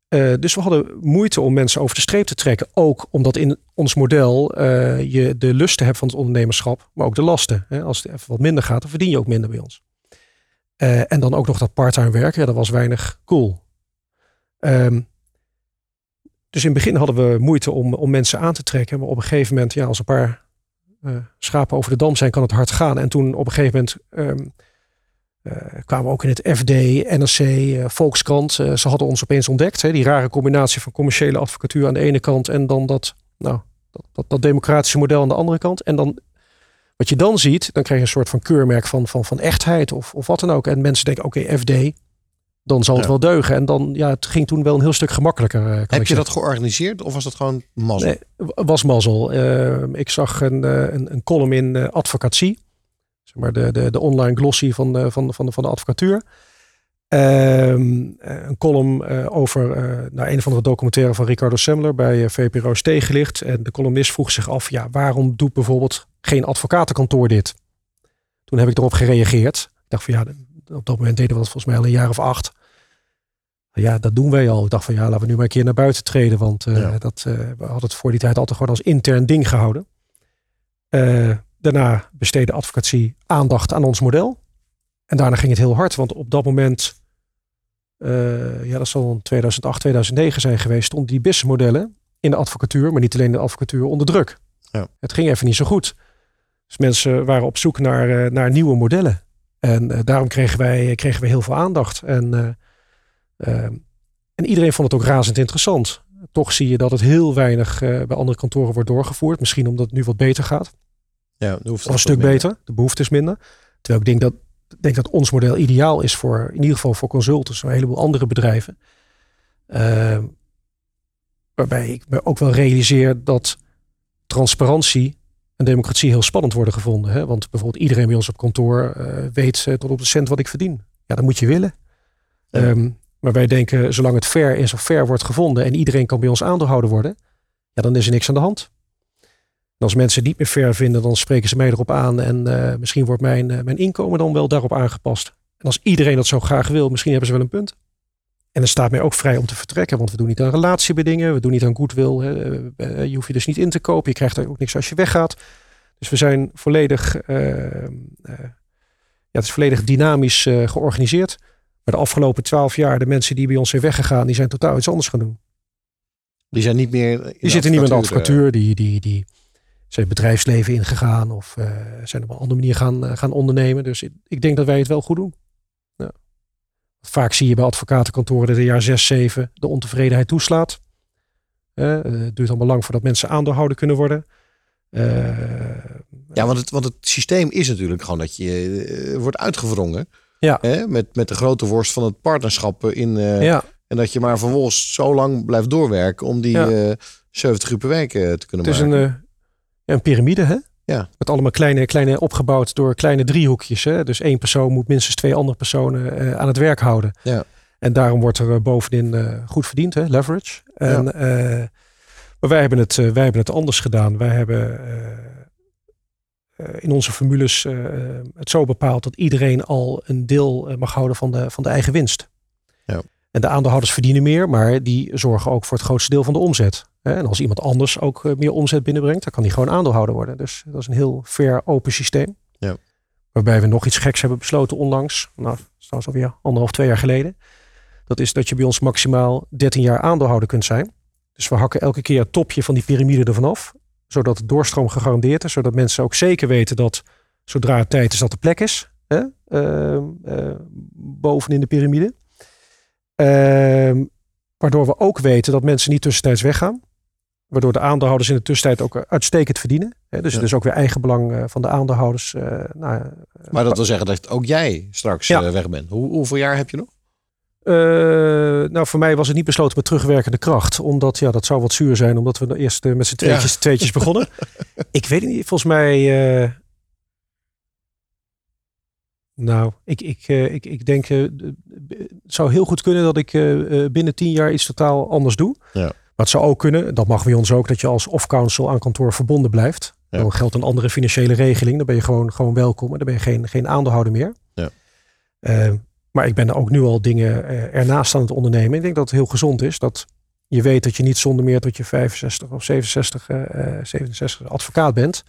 Eh, dus we hadden moeite om mensen over de streep te trekken. Ook omdat in ons model eh, je de lusten hebt van het ondernemerschap, maar ook de lasten. Hè? Als het even wat minder gaat, dan verdien je ook minder bij ons. Eh, en dan ook nog dat parttime werken, ja, dat was weinig cool. Ehm, dus in het begin hadden we moeite om, om mensen aan te trekken. Maar op een gegeven moment, ja, als een paar schapen over de dam zijn, kan het hard gaan. En toen op een gegeven moment ehm, eh, kwamen we ook in het FD, NRC, eh, Volkskrant. Eh, ze hadden ons opeens ontdekt. Hè, die rare combinatie van commerciële advocatuur aan de ene kant en dan dat, nou, dat, dat, dat democratische model aan de andere kant. En dan, wat je dan ziet, dan krijg je een soort van keurmerk van, van, van echtheid of, of wat dan ook. En mensen denken, oké, FD, dan zal het Ja. wel deugen. En dan, ja, het ging toen wel een heel stuk gemakkelijker. eh, Heb je zeggen. dat georganiseerd of was dat gewoon mazzel? Nee, was mazzel. Eh, ik zag een, eh, een, een column in eh, Advocatie. Zeg maar de, de, de online glossy van, de- van, van, de- van de advocatuur. Ehm, eh, een column eh, over eh nou, een van de documentaire van Ricardo Semler bij eh, VPRO's Tegenlicht. En de columnist vroeg zich af, ja, waarom doet bijvoorbeeld geen advocatenkantoor dit? Toen heb ik erop gereageerd. Ik dacht van ja, op dat moment deden we dat volgens mij al een jaar of acht. Ja, dat doen wij al. Ik dacht van ja, laten we nu maar een keer naar buiten treden. Want Ja. dat, we hadden het voor die tijd altijd gewoon als intern ding gehouden. Daarna besteedde advocatie aandacht aan ons model. En daarna ging het heel hard. Want op dat moment, eh, ja, dat zal in 2008, 2009 zijn geweest, stonden die businessmodellen in de advocatuur, maar niet alleen in de advocatuur, onder druk. Ja. Het ging even niet zo goed. Dus mensen waren op zoek naar, eh, naar nieuwe modellen. En eh, daarom kregen wij, kregen we heel veel aandacht. En, eh, eh, en iedereen vond het ook razend interessant. Toch zie je dat het heel weinig bij andere kantoren wordt doorgevoerd. Misschien omdat het nu wat beter gaat. Ja, hoeft een stuk beter. De behoefte is minder. Terwijl ik denk dat, denk dat ons model ideaal is voor, in ieder geval voor consultants, maar een heleboel andere bedrijven. Ehm, waarbij ik me ook wel realiseer dat transparantie en democratie heel spannend worden gevonden. Hè? Want bijvoorbeeld iedereen bij ons op kantoor eh, weet eh, tot op de cent wat ik verdien. Ja, dat moet je willen. Ja. Ehm, maar wij denken, zolang het fair is of fair wordt gevonden en iedereen kan bij ons aandeelhouder worden, ja, dan is er niks aan de hand. En als mensen het niet meer fair vinden, dan spreken ze mij erop aan. En eh, misschien wordt mijn, eh, mijn inkomen dan wel daarop aangepast. En als iedereen dat zo graag wil, misschien hebben ze wel een punt. En het staat mij ook vrij om te vertrekken. Want we doen niet aan relatiebedingen. We doen niet aan goodwill. Hè. Eh, Je hoeft je dus niet in te kopen. Je krijgt er ook niks als je weggaat. Dus we zijn volledig, ja, het is volledig dynamisch georganiseerd. Maar de afgelopen twaalf jaar, de mensen die bij ons zijn weggegaan, die zijn totaal iets anders gaan doen. Die zijn niet meer. Die zitten niet meer in de advocatuur. Die, die, die zijn het bedrijfsleven ingegaan of eh, zijn op een andere manier gaan, eh, gaan ondernemen. Dus ik, ik denk dat wij het wel goed doen. Ja. Vaak zie je bij advocatenkantoren dat in jaar 6, 7 de ontevredenheid toeslaat. Eh, het duurt allemaal lang voordat mensen aandeelhouder kunnen worden. Ja, want het, want het systeem is natuurlijk gewoon dat je wordt uitgewrongen. Ja. Hè? Met, met de grote worst van het partnerschap in. ja, En dat je maar vervolgens zo lang blijft doorwerken om die Ja. eh 70 uur per week te kunnen het is een, maken. eh, ja, een piramide, hè? Ja. Met allemaal kleine, kleine opgebouwd door kleine driehoekjes. Hè? Dus één persoon moet minstens twee andere personen eh, aan het werk houden. Ja. En daarom wordt er eh, bovenin eh, goed verdiend, hè? leverage. En, eh, maar wij hebben, het, wij hebben het anders gedaan. Wij hebben in onze formules het zo bepaald dat iedereen al een deel mag houden van de, van de eigen winst. Ja. En de aandeelhouders verdienen meer, maar die zorgen ook voor het grootste deel van de omzet. En als iemand anders ook eh, meer omzet binnenbrengt, dan kan die gewoon aandeelhouder worden. Dus dat is een heel fair, open systeem. Ja. Waarbij we nog iets geks hebben besloten onlangs. Nou, dat is trouwens alweer anderhalf, twee jaar geleden. Dat is dat je bij ons maximaal 13 jaar aandeelhouder kunt zijn. Dus we hakken elke keer het topje van die piramide ervan af. Zodat de doorstroom gegarandeerd is. Zodat mensen ook zeker weten dat zodra het tijd is dat de plek is. Hè? Eh, bovenin de piramide. Ehm, waardoor we ook weten dat mensen niet tussentijds weggaan. Waardoor de aandeelhouders in de tussentijd ook uitstekend verdienen. Hè, dus Ja. het is ook weer eigenbelang eh, van de aandeelhouders. eh, nou, Maar dat wil zeggen dat ook jij straks Ja. eh, weg bent. Hoe, hoeveel jaar heb je nog? Eh, nou, voor mij was het niet besloten met terugwerkende kracht. Omdat, ja, dat zou wat zuur zijn. Omdat we eerst eh, met z'n tweetjes, tweetjes begonnen. *laughs* Ik weet het niet. Volgens mij... eh, nou, ik, ik, eh, ik, ik denk... het zou heel goed kunnen dat ik eh, eh, binnen tien jaar iets totaal anders doe. Ja. Maar het zou ook kunnen, dat mag bij ons ook, dat je als off-council aan kantoor verbonden blijft. Ja. Dan geldt een andere financiële regeling. Dan ben je gewoon, gewoon welkom. En dan ben je geen, geen aandeelhouder meer. Ja. Eh, maar ik ben ook nu al dingen ernaast aan het ondernemen. Ik denk dat het heel gezond is dat je weet dat je niet zonder meer tot je 65 of 67, eh, eh, 67 advocaat bent.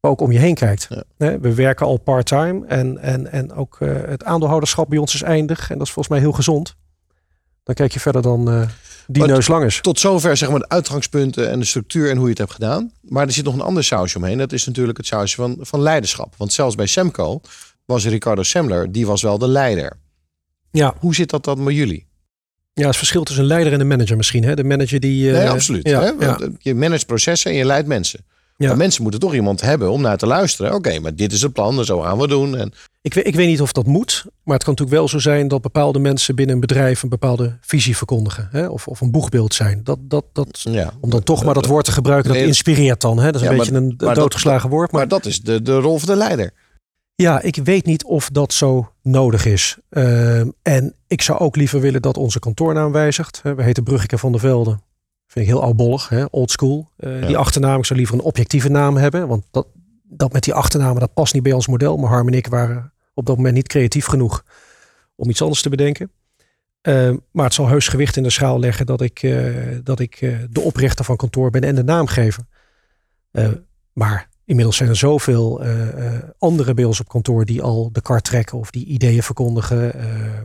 Maar ook om je heen kijkt. Ja. We werken al part-time. En, en, en ook eh, het aandeelhouderschap bij ons is eindig. En dat is volgens mij heel gezond. Dan kijk je verder dan eh, die Maar neus lang is. Tot zover zeg maar de uitgangspunten en de structuur en hoe je het hebt gedaan. Maar er zit nog een ander sausje omheen. Dat is natuurlijk het sausje van, van leiderschap. Want zelfs bij Semco was Ricardo Semler, die was wel de leider. Ja. Hoe zit dat dan met jullie? Ja, het verschil tussen een leider en een manager misschien. Hè? De manager die... eh, nee, absoluut. Ja, hè? ja. Eh, Je managt processen en je leidt mensen. Ja. Maar mensen moeten toch iemand hebben om naar te luisteren. Oké, maar dit is het plan en zo gaan we doen. En, Ik, weet, ik weet niet of dat moet, maar het kan natuurlijk wel zo zijn dat bepaalde mensen binnen een bedrijf een bepaalde visie verkondigen. Hè? Of, of een boegbeeld zijn. Dat, dat, dat, ja. om dan toch maar dat woord te gebruiken, dat inspireert dan. Hè? Dat is Ja, een beetje een maar dat- doodgeslagen woord. Maar Maar dat is de, de rol van de leider. ja, ik weet niet of dat zo nodig is. Ehm, en ik zou ook liever willen dat onze kantoornaam wijzigt. We heten Bruggeke van der Velde. Vind ik heel oudbollig, hè? old school. Eh, Die achternaam, ik zou liever een objectieve naam hebben. Want dat, dat met die achternamen, dat past niet bij ons model. Maar Harm en ik waren op dat moment niet creatief genoeg om iets anders te bedenken. Ehm, maar het zal heus gewicht in de schaal leggen dat ik, eh, dat ik eh, de oprichter van kantoor ben en de naamgever. Maar inmiddels zijn er zoveel anderen bij ons op kantoor die al de kar trekken of die ideeën verkondigen. Eh,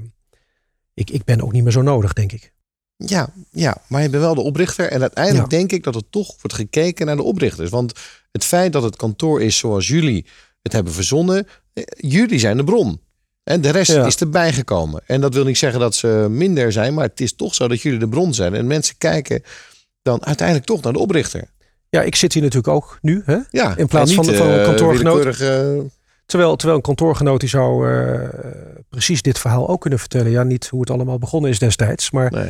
ik, ik ben ook niet meer zo nodig, denk ik. Ja, ja, maar je bent wel de oprichter. En uiteindelijk denk ik dat het toch wordt gekeken naar de oprichters. Want het feit dat het kantoor is zoals jullie het hebben verzonnen, eh, jullie zijn de bron. En de rest Ja. is erbij gekomen. En dat wil niet zeggen dat ze minder zijn, maar het is toch zo dat jullie de bron zijn. En mensen kijken dan uiteindelijk toch naar de oprichter. Ja, ik zit hier natuurlijk ook nu. Hè? Ja, In plaats van, een eh, kantoorgenoot. Terwijl, terwijl een kantoorgenoot die zou eh, precies dit verhaal ook kunnen vertellen. Ja, niet hoe het allemaal begonnen is destijds. Maar Nee.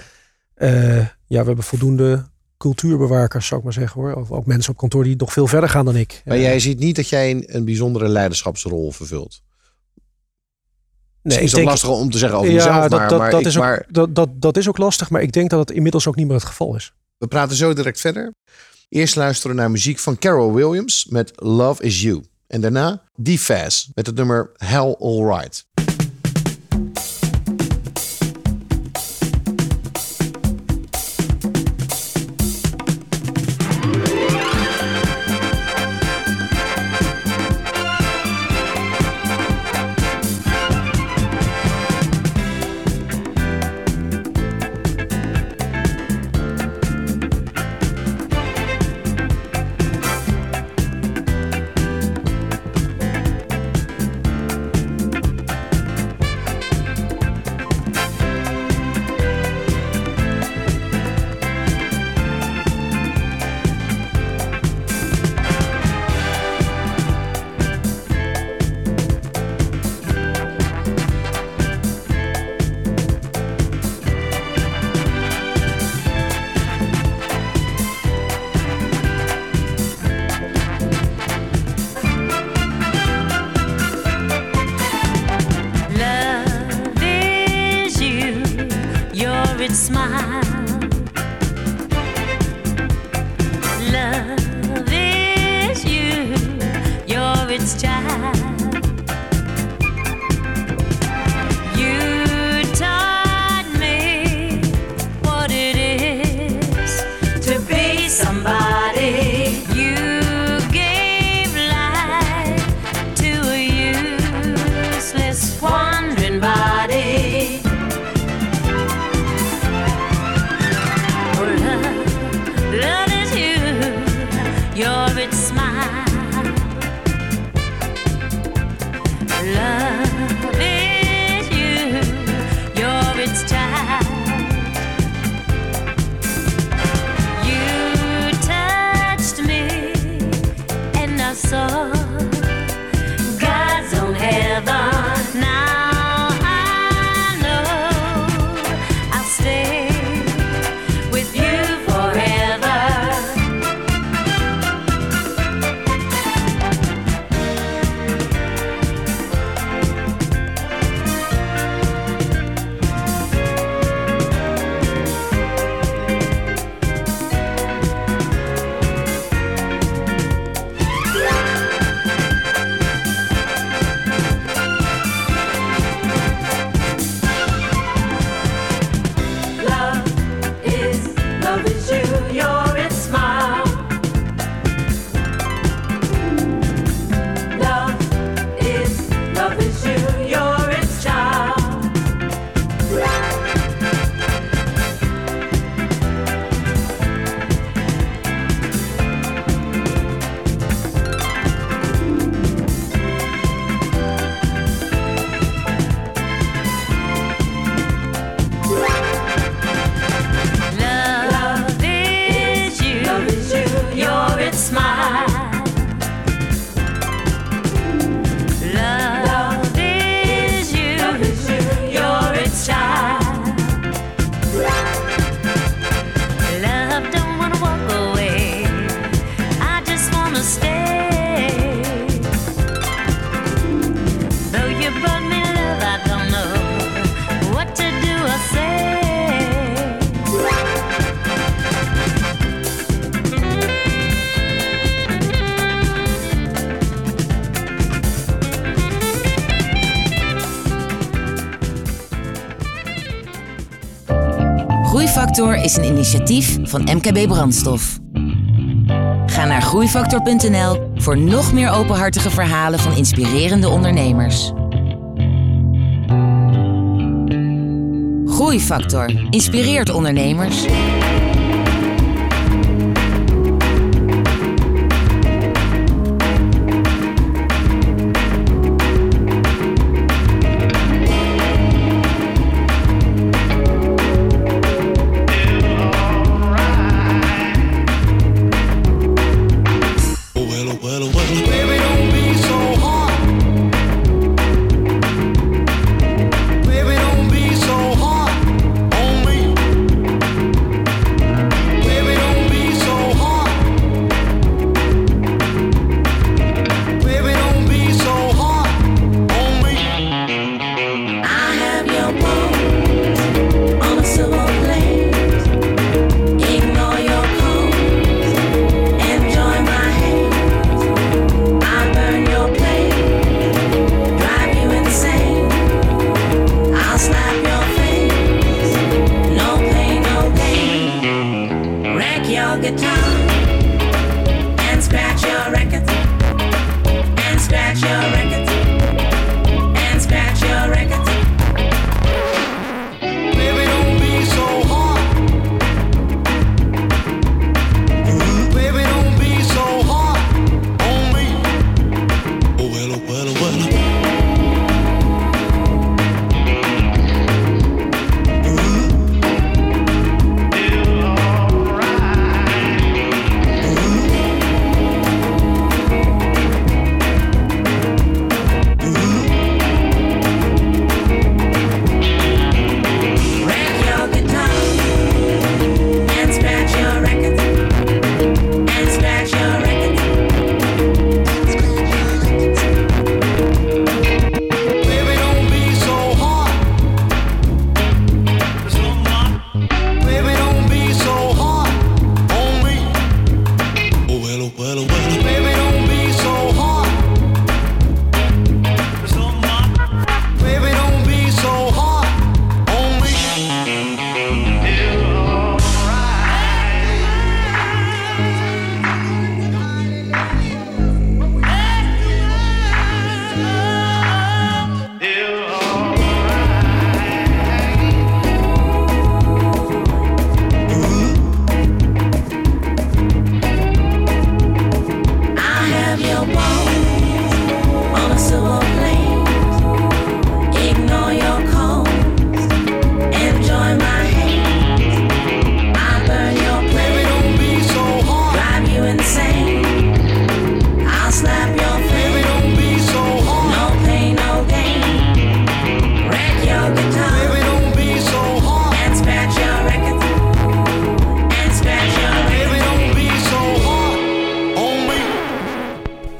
Eh, ja, we hebben voldoende cultuurbewakers, zou ik maar zeggen hoor. Of ook mensen op kantoor die nog veel verder gaan dan ik. Maar Eh, jij ziet niet dat jij een, een bijzondere leiderschapsrol vervult. nee, is dat denk- lastig om te zeggen over ja, mezelf, dat, maar, dat, maar, dat, ik- is ook, maar dat, dat, dat is ook lastig. Maar ik denk dat het inmiddels ook niet meer het geval is. we praten zo direct verder. Eerst luisteren naar muziek van Carol Williams met Love Is You. En daarna D-Fast met het nummer Hell Alright. is een initiatief van MKB Brandstof. Ga naar groeifactor.nl voor nog meer openhartige verhalen van inspirerende ondernemers. Groeifactor inspireert ondernemers.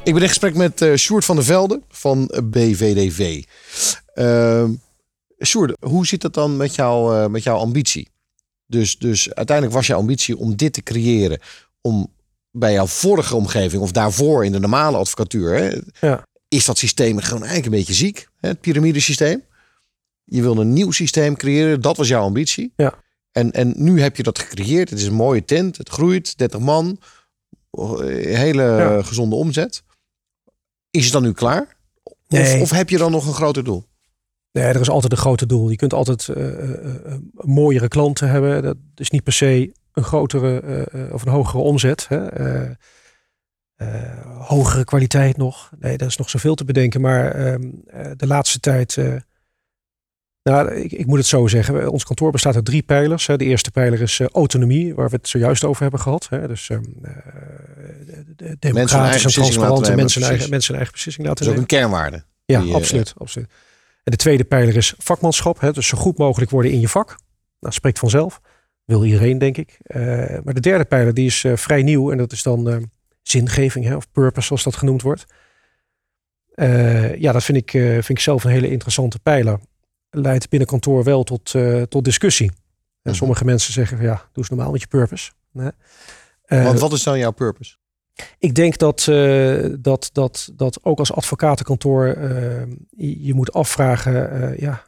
Ik ben in gesprek met eh Sjoerd van der Velde van BVDV. Uh, Sjoerd, hoe zit het dan met, jou, eh, met jouw ambitie? Dus, dus uiteindelijk was jouw ambitie om dit te creëren. Om bij jouw vorige omgeving of daarvoor in de normale advocatuur. Hè, Ja. Is dat systeem gewoon eigenlijk een beetje ziek? Hè, het piramidesysteem. Je wilde een nieuw systeem creëren. Dat was jouw ambitie. Ja. En, en nu heb je dat gecreëerd. Het is een mooie tent. Het groeit. 30 man. eh, Hele Ja. gezonde omzet. Is het dan nu klaar? Of, Nee. of heb je dan nog een groter doel? Nee, er is altijd een grote doel. Je kunt altijd eh, eh, eh, mooiere klanten hebben. Dat is niet per se een grotere of een hogere omzet. Hè. Hogere kwaliteit nog. Nee, daar is nog zoveel te bedenken. Maar ehm, eh, de laatste tijd. Nou, ik, ik moet het zo zeggen. Ons kantoor bestaat uit drie pijlers. De eerste pijler is eh, autonomie, waar we het zojuist over hebben gehad. Dus ehm, eh, de- democratisch en beslissing laten transparant. En nemen, mensen eigen, mensen eigen beslissing laten Dat is ook nemen. een kernwaarde. Ja, Die, eh, absoluut, absoluut. En de tweede pijler is vakmanschap. Hè, dus zo goed mogelijk worden in je vak. Dat spreekt vanzelf. Wil iedereen, denk ik. Maar de derde pijler die is vrij nieuw. En dat is dan zingeving hè, of purpose, zoals dat genoemd wordt. Ja, dat vind ik, vind ik zelf een hele interessante pijler. Leidt binnen kantoor wel tot, eh, tot discussie. En Mhm. sommige mensen zeggen van ja, doe eens normaal met je purpose. Eh, Want wat is dan jouw purpose? ik denk dat, eh, dat, dat, dat ook als advocatenkantoor je, je moet afvragen, ja,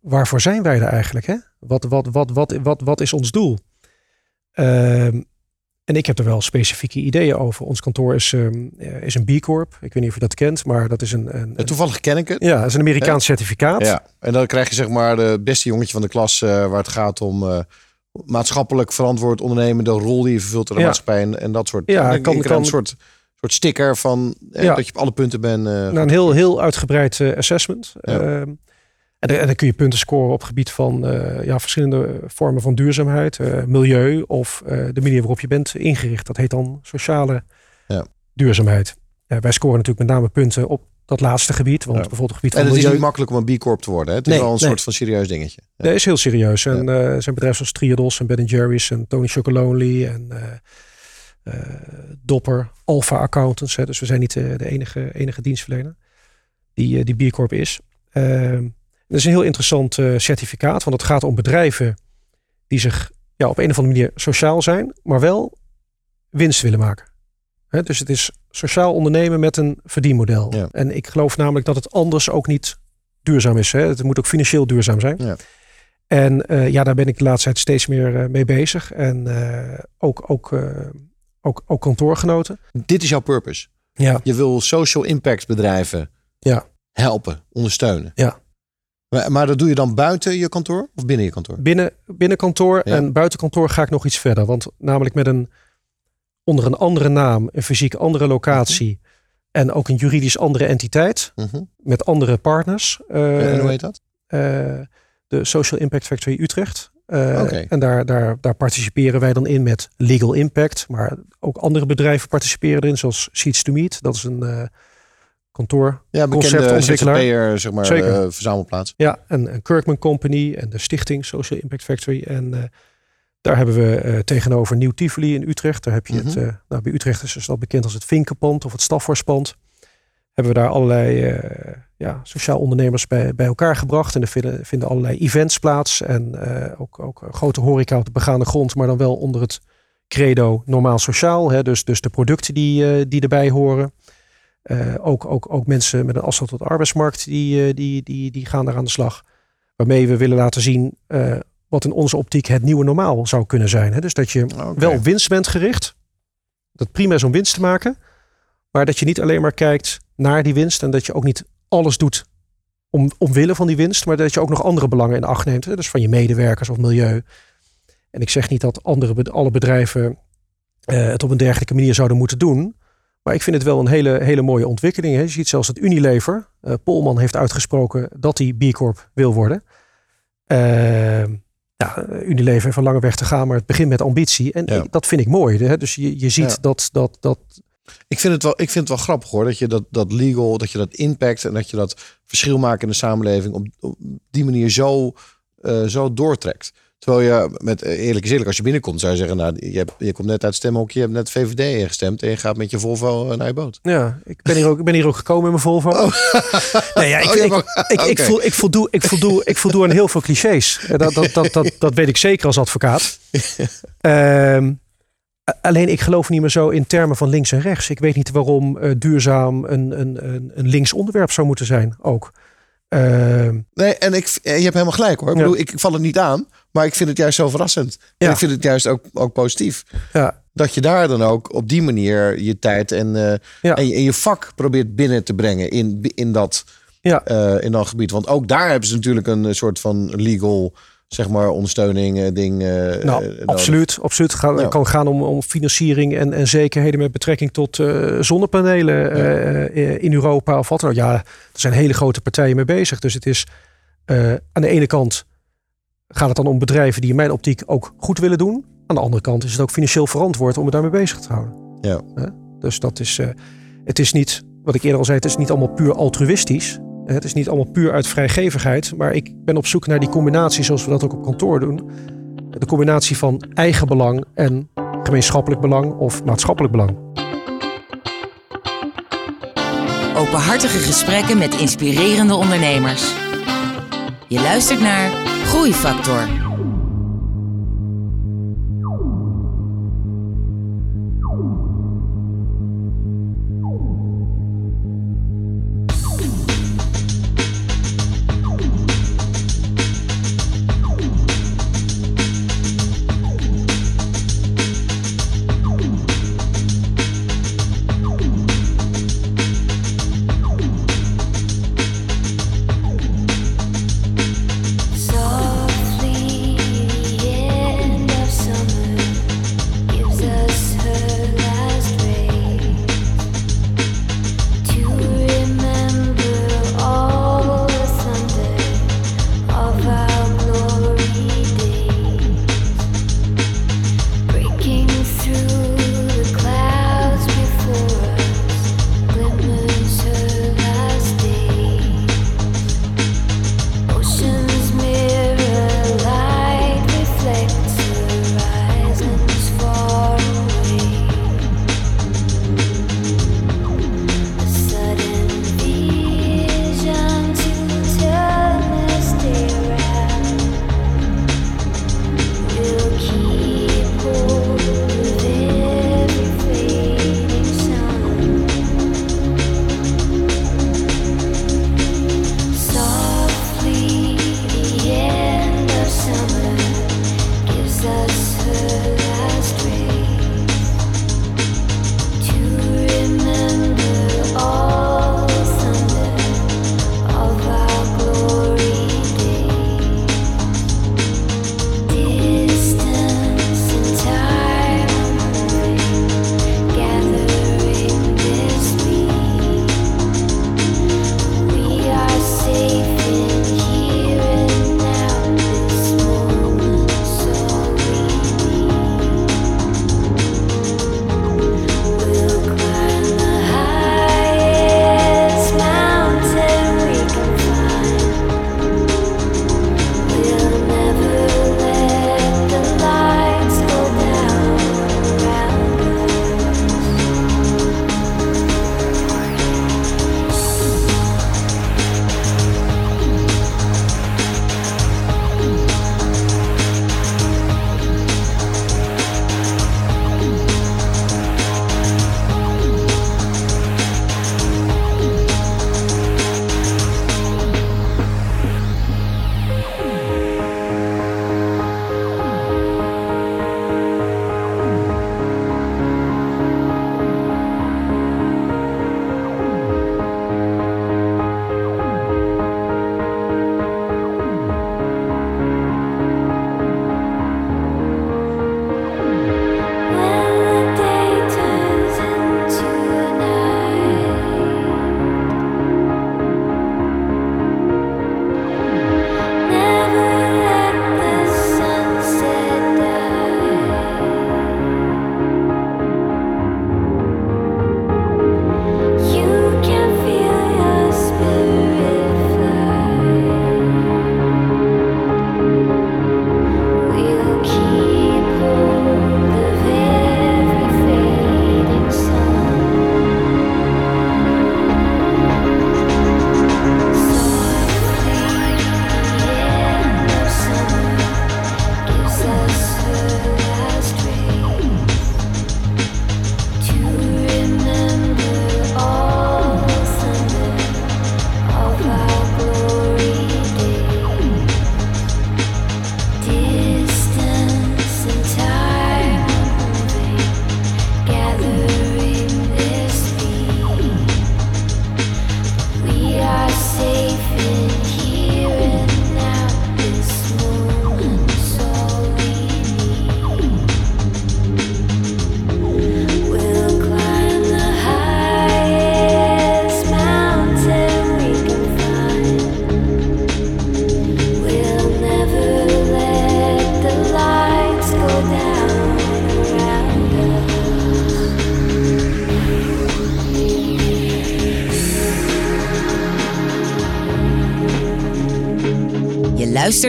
waarvoor zijn wij er eigenlijk? Hè? Wat, wat, wat, wat, wat, wat is ons doel? Ehm, en ik heb er wel specifieke ideeën over. Ons kantoor is, ehm, eh, is een B Corp. Ik weet niet of je dat kent, maar dat is een, een, Toevallig ken ik het. ja, dat is een Amerikaans certificaat. Ja, en dan krijg je zeg maar de beste jongetje van de klas eh, waar het gaat om eh, maatschappelijk verantwoord ondernemen, de rol die je vervult in de Ja. maatschappij en, en dat soort. Ja, ik, kan- kan- een soort, soort sticker van eh, Ja. dat je op alle punten bent. eh, Nou, een heel, heel uitgebreid assessment. Ja. Ehm, en, dan- en dan kun je punten scoren op gebied van eh, ja, verschillende vormen van duurzaamheid, eh, milieu of eh, de manier waarop je bent ingericht. Dat heet dan sociale Ja. duurzaamheid. Ja, wij scoren natuurlijk met name punten op dat laatste gebied. Want Ja. bijvoorbeeld het gebied en van het is niet makkelijk om een B Corp te worden. Hè? Het is Nee, wel een nee. soort van serieus dingetje. Ja. Dat is heel serieus. En er zijn bedrijven zoals Triodos en Ben Jerry's en Tony Chocolonely en Dopper, Alpha Accountants. Hè. Dus we zijn niet de enige, enige dienstverlener die, die B Corp is. Dat is een heel interessant eh, certificaat, want het gaat om bedrijven die zich ja, op een of andere manier sociaal zijn, maar wel winst willen maken. Dus het is sociaal ondernemen met een verdienmodel. Ja. En ik geloof namelijk dat het anders ook niet duurzaam is. Hè. Het moet ook financieel duurzaam zijn. Ja. En eh, ja, daar ben ik de laatste tijd steeds meer eh, mee bezig. En ook, ook, ook, ook kantoorgenoten. Dit is jouw purpose. Ja. Je wil social impact bedrijven Ja. helpen, ondersteunen. Ja. Maar, dat doe je dan buiten je kantoor of binnen je kantoor? Binnen, binnen kantoor Ja. en buiten kantoor ga ik nog iets verder. Want namelijk met een onder een andere naam, een fysiek andere locatie en ook een juridisch andere entiteit Mhm. met andere partners. eh, en hoe heet dat? eh, de Social Impact Factory Utrecht. Eh, Oké. En daar, daar, daar participeren wij dan in met Legal Impact. Maar ook andere bedrijven participeren erin, zoals Seeds to Meet. Dat is een kantoor. Ja, bekende conceptontwikkelaar. Zeg maar, Zeker. eh, verzamelplaats. Ja, en, en Kirkman Company en de stichting Social Impact Factory. En eh, daar hebben we eh, tegenover Nieuw Tivoli in Utrecht. Daar heb je het, Mhm. nou, bij Utrecht is dus dat bekend als het Vinkenpand of het Staphorstpand. Hebben we daar allerlei ja, sociaal ondernemers bij, bij elkaar gebracht. En er vinden, vinden allerlei events plaats. En ook, ook grote horeca op de begaande grond, maar dan wel onder het credo normaal sociaal. Hè? Dus, dus de producten die, die erbij horen. Eh, ook, ook, ook mensen met een afstand tot de arbeidsmarkt, die, eh, die, die, die gaan daar aan de slag. Waarmee we willen laten zien eh, wat in onze optiek het nieuwe normaal zou kunnen zijn. Hè? Dus dat je wel winst bent gericht. Dat prima is om winst te maken. Maar dat je niet alleen maar kijkt naar die winst. En dat je ook niet alles doet om, omwille van die winst. Maar dat je ook nog andere belangen in acht neemt. Hè? Dus van je medewerkers of milieu. En ik zeg niet dat andere, alle bedrijven het op een dergelijke manier zouden moeten doen. Maar ik vind het wel een hele, hele mooie ontwikkeling. Hè? Je ziet zelfs dat Unilever, eh Polman heeft uitgesproken dat hij B Corp wil worden. Eh, ja, Unilever heeft een lange weg te gaan, maar het begint met ambitie. En Ja. dat vind ik mooi. Hè? Dus je, je ziet Ja. dat, dat, dat Ik vind het wel, ik vind het wel grappig hoor. Dat je dat, dat legal, dat je dat impact en dat je dat verschil maakt in de samenleving op, op die manier zo, eh, zo doortrekt. Terwijl je, met eh, eerlijk is eerlijk, als je binnenkomt, zou je zeggen, nou, je, hebt, je komt net uit het stemhokje, je hebt net VVD ingestemd en je gaat met je Volvo eh, naar je boot. Ja, ik ben hier ook, ik ben hier ook gekomen in mijn Volvo. *laughs* Nee, ja, ik, Oh, voel, voldoe, ik, voldoe, ik voldoe aan heel veel clichés. Eh, Dat, dat, dat, dat, dat weet ik zeker als advocaat. *laughs* Ehm, alleen ik geloof niet meer zo in termen van links en rechts. Ik weet niet waarom eh, duurzaam een, een, een, een links onderwerp zou moeten zijn ook. Ehm, Nee, en ik, eh, je hebt helemaal gelijk hoor. Ik Ja. bedoel, ik val het niet aan, maar ik vind het juist zo verrassend. En ik vind het juist ook, ook positief. ja, Dat je daar dan ook op die manier je tijd en, eh, en, je, en je vak probeert binnen te brengen in, in, dat, eh, in dat gebied. Want ook daar hebben ze natuurlijk een soort van legal, zeg maar, ondersteuning eh, ding. eh, nou, eh, nodig. absoluut. absoluut. Gaat- Ja. kan gaan om, om financiering en, en zekerheden met betrekking tot zonnepanelen in Europa. Of wat dan ook. Ja, er zijn hele grote partijen mee bezig. Dus het is aan de ene kant gaat het dan om bedrijven die in mijn optiek ook goed willen doen. Aan de andere kant is het ook financieel verantwoord om het daarmee bezig te houden. Ja. Dus dat is, het is niet, wat ik eerder al zei, het is niet allemaal puur altruïstisch. Het is niet allemaal puur uit vrijgevigheid. Maar ik ben op zoek naar die combinatie zoals we dat ook op kantoor doen. De combinatie van eigen belang en gemeenschappelijk belang of maatschappelijk belang. Openhartige gesprekken met inspirerende ondernemers. Je luistert naar Groeifactor.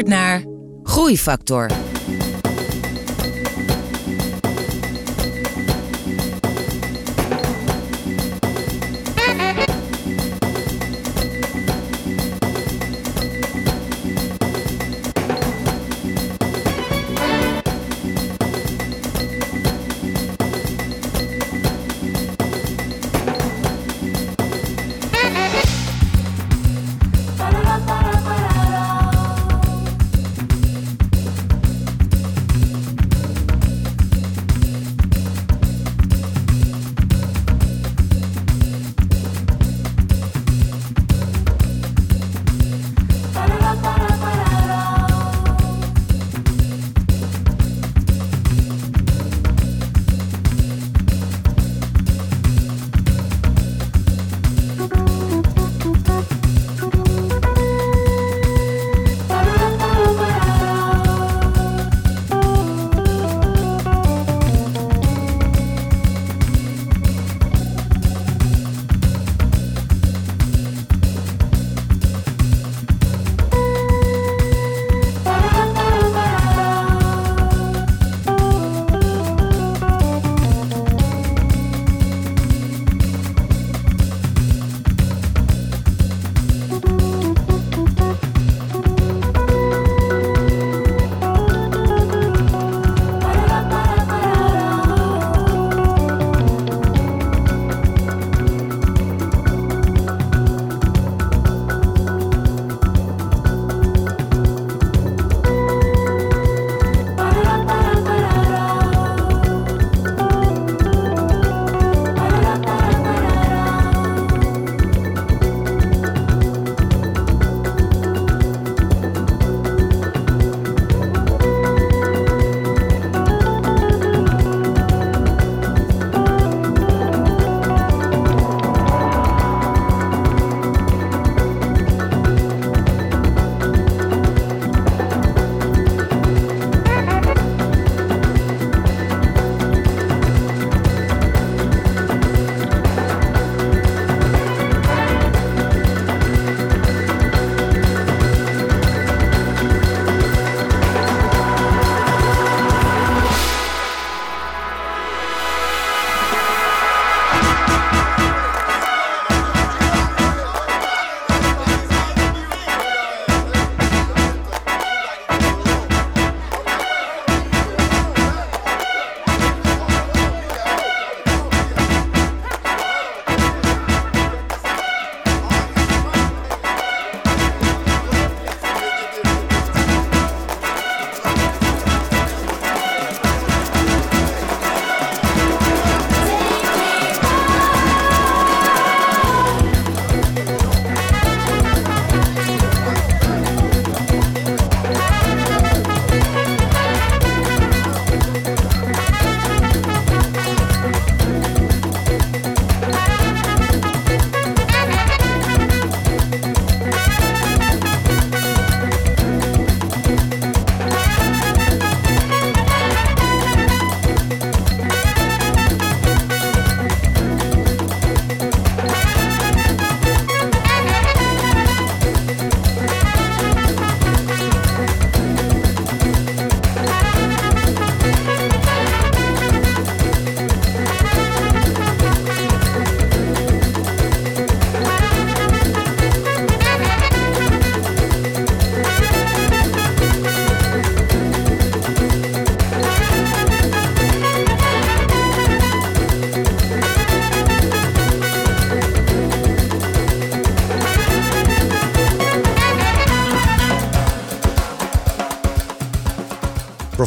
Naar Groeifactor.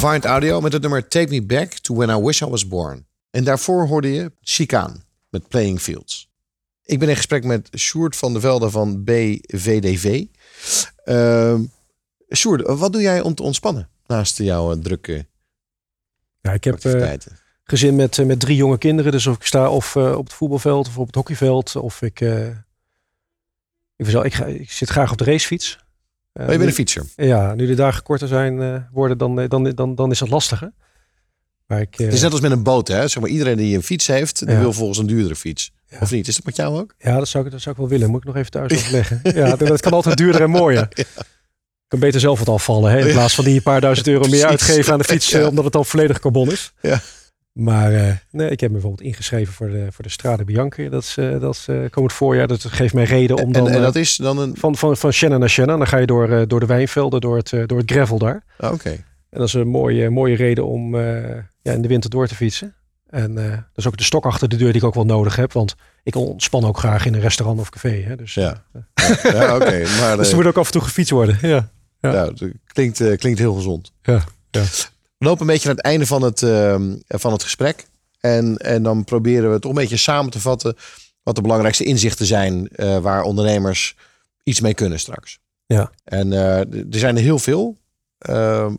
Provide Audio met het nummer Take Me Back to When I Wish I Was Born. En daarvoor hoorde je Chicane met Playing Fields. Ik ben in gesprek met Sjoerd van der Velde van BVDV. Uh, Sjoerd, wat doe jij om te ontspannen naast jouw drukke Ja, ik heb activiteiten? gezin met, eh, met drie jonge kinderen. Dus of ik sta of eh, op het voetbalveld of op het hockeyveld. Of ik, ik, ik, ga, ik zit graag op de racefiets. Eh, Oh, je bent een fietser. Ja, nu de dagen korter zijn eh, worden, dan, eh, dan, dan, dan is dat lastiger. Maar ik, eh, Het is net als met een boot, hè? Zeg maar, iedereen die een fiets heeft, die Ja. wil volgens een duurdere fiets. Of niet? Is dat met jou ook? Ja, dat zou, ik, dat zou ik wel willen. Moet ik nog even thuis overleggen. ja, dat, kan altijd duurder en mooier. *laughs* kan beter zelf wat afvallen. Hè? In plaats van die paar duizend euro meer uitgeven aan de fiets. Omdat het dan volledig carbon is. Ja. Maar eh, nee, ik heb me bijvoorbeeld ingeschreven voor de, voor de Strade Bianchi. Dat is, eh, dat is eh, komend voorjaar. Dat geeft mij reden om En, dan... en eh, dat is dan een... van, van, van naar Shannon. Dan ga je door, door de wijnvelden, door het, door het gravel daar. ah, Oké. En dat is een mooie, mooie reden om ja, in de winter door te fietsen. En dat is ook de stok achter de deur die ik ook wel nodig heb. Want ik ontspan ook graag in een restaurant of café. Hè? Dus, Ja. Ja, oké. Maar *laughs* dus er moet ook af en toe gefietst worden. Ja. ja. ja, het klinkt, klinkt heel gezond. Ja, ja. We lopen een beetje naar het einde van het, ehm, van het gesprek. En, en dan proberen we toch een beetje samen te vatten wat de belangrijkste inzichten zijn eh, waar ondernemers iets mee kunnen straks. Ja. En eh, er zijn er heel veel. Ehm,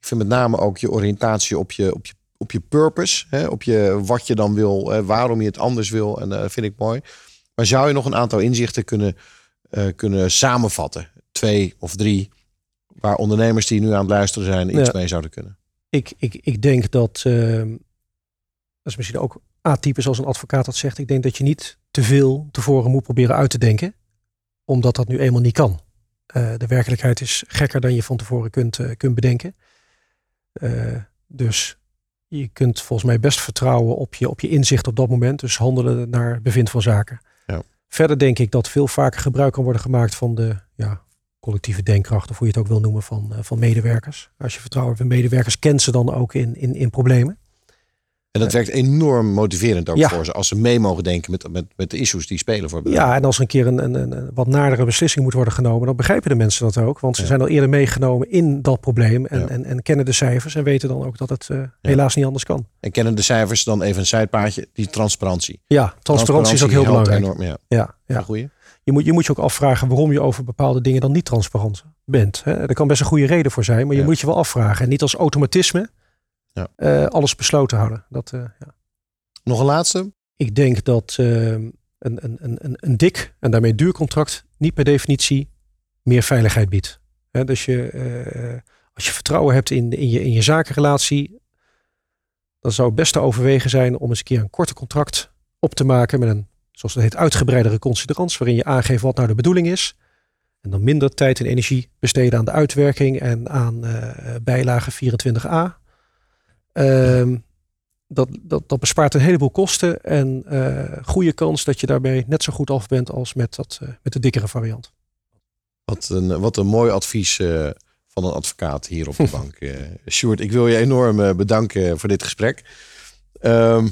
ik vind met name ook je oriëntatie op je, op je, op je purpose. Hè, op je, wat je dan wil, eh, waarom je het anders wil. En dat vind ik mooi. Maar zou je nog een aantal inzichten kunnen, eh, kunnen samenvatten? Twee of drie, waar ondernemers die nu aan het luisteren zijn iets Ja. mee zouden kunnen. Ik, ik, ik denk dat, ehm, dat is misschien ook atypisch als een advocaat dat zegt. Ik denk dat je niet te veel tevoren moet proberen uit te denken. Omdat dat nu eenmaal niet kan. Eh, de werkelijkheid is gekker dan je van tevoren kunt, eh, kunt bedenken. Eh, dus je kunt volgens mij best vertrouwen op je, op je inzicht op dat moment. Dus handelen naar bevind van zaken. Ja. Verder denk ik dat veel vaker gebruik kan worden gemaakt van de ja, collectieve denkkracht, of hoe je het ook wil noemen, van, eh, van medewerkers. Als je vertrouwen hebt in medewerkers, kent ze dan ook in, in, in problemen. En dat werkt enorm motiverend ook Ja. voor ze. Als ze mee mogen denken met, met, met de issues die spelen voor bedrijven. Ja, en als er een keer een, een, een, wat nadere beslissing moet worden genomen, dan begrijpen de mensen dat ook. Want ze Ja. zijn al eerder meegenomen in dat probleem en, Ja. en, en kennen de cijfers en weten dan ook dat het eh, helaas niet anders kan. En kennen de cijfers dan even een zijpaadje, die transparantie. Ja, transparantie is ook heel belangrijk. Enorm, ja. Ja, ja. goeie. Je, moet, je moet je ook afvragen waarom je over bepaalde dingen dan niet transparant bent. Hè? Er kan best een goede reden voor zijn, maar je Ja. moet je wel afvragen. En niet als automatisme Ja. eh, alles besloten houden. Dat, eh, ja. Nog een laatste? Ik denk dat eh, een, een, een, een, een dik en daarmee duur contract niet per definitie meer veiligheid biedt. Hè, dus je, als je vertrouwen hebt in, in, je, in je zakenrelatie, dan zou het best te overwegen zijn om eens een keer een korte contract op te maken met een, zoals dat heet, uitgebreidere considerans, waarin je aangeeft wat nou de bedoeling is. En dan minder tijd en energie besteden aan de uitwerking en aan eh bijlage 24a. Ehm, dat, dat, dat bespaart een heleboel kosten en eh goede kans dat je daarbij net zo goed af bent als met, dat, eh, met de dikkere variant. Wat een, wat een mooi advies van een advocaat hier op de *laughs* bank. Sjoerd, ik wil je enorm bedanken voor dit gesprek. Ehm, eh,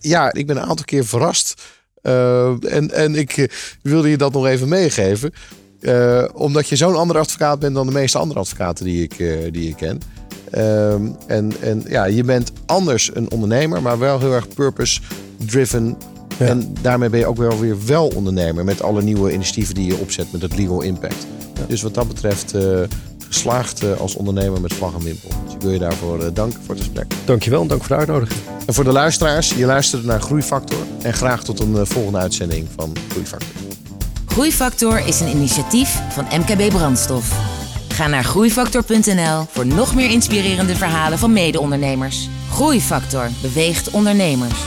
ja, ik ben een aantal keer verrast. Eh, en en ik eh, wilde je dat nog even meegeven. Eh, omdat je zo'n andere advocaat bent dan de meeste andere advocaten die ik, eh, die ik ken. Ehm, en, en ja, je bent anders een ondernemer, maar wel heel erg purpose-driven. Ja. En daarmee ben je ook wel weer wel ondernemer met alle nieuwe initiatieven die je opzet met het legal impact. Dus wat dat betreft eh, geslaagd eh, als ondernemer met vlag en wimpel. Dus ik wil je daarvoor eh, danken voor het gesprek. Dankjewel en dank voor de uitnodiging. En voor de luisteraars, je luisterde naar Groeifactor. En graag tot een eh, volgende uitzending van Groeifactor. Groeifactor is een initiatief van MKB Brandstof. Ga naar groeifactor.nl voor nog meer inspirerende verhalen van mede-ondernemers. Groeifactor beweegt ondernemers.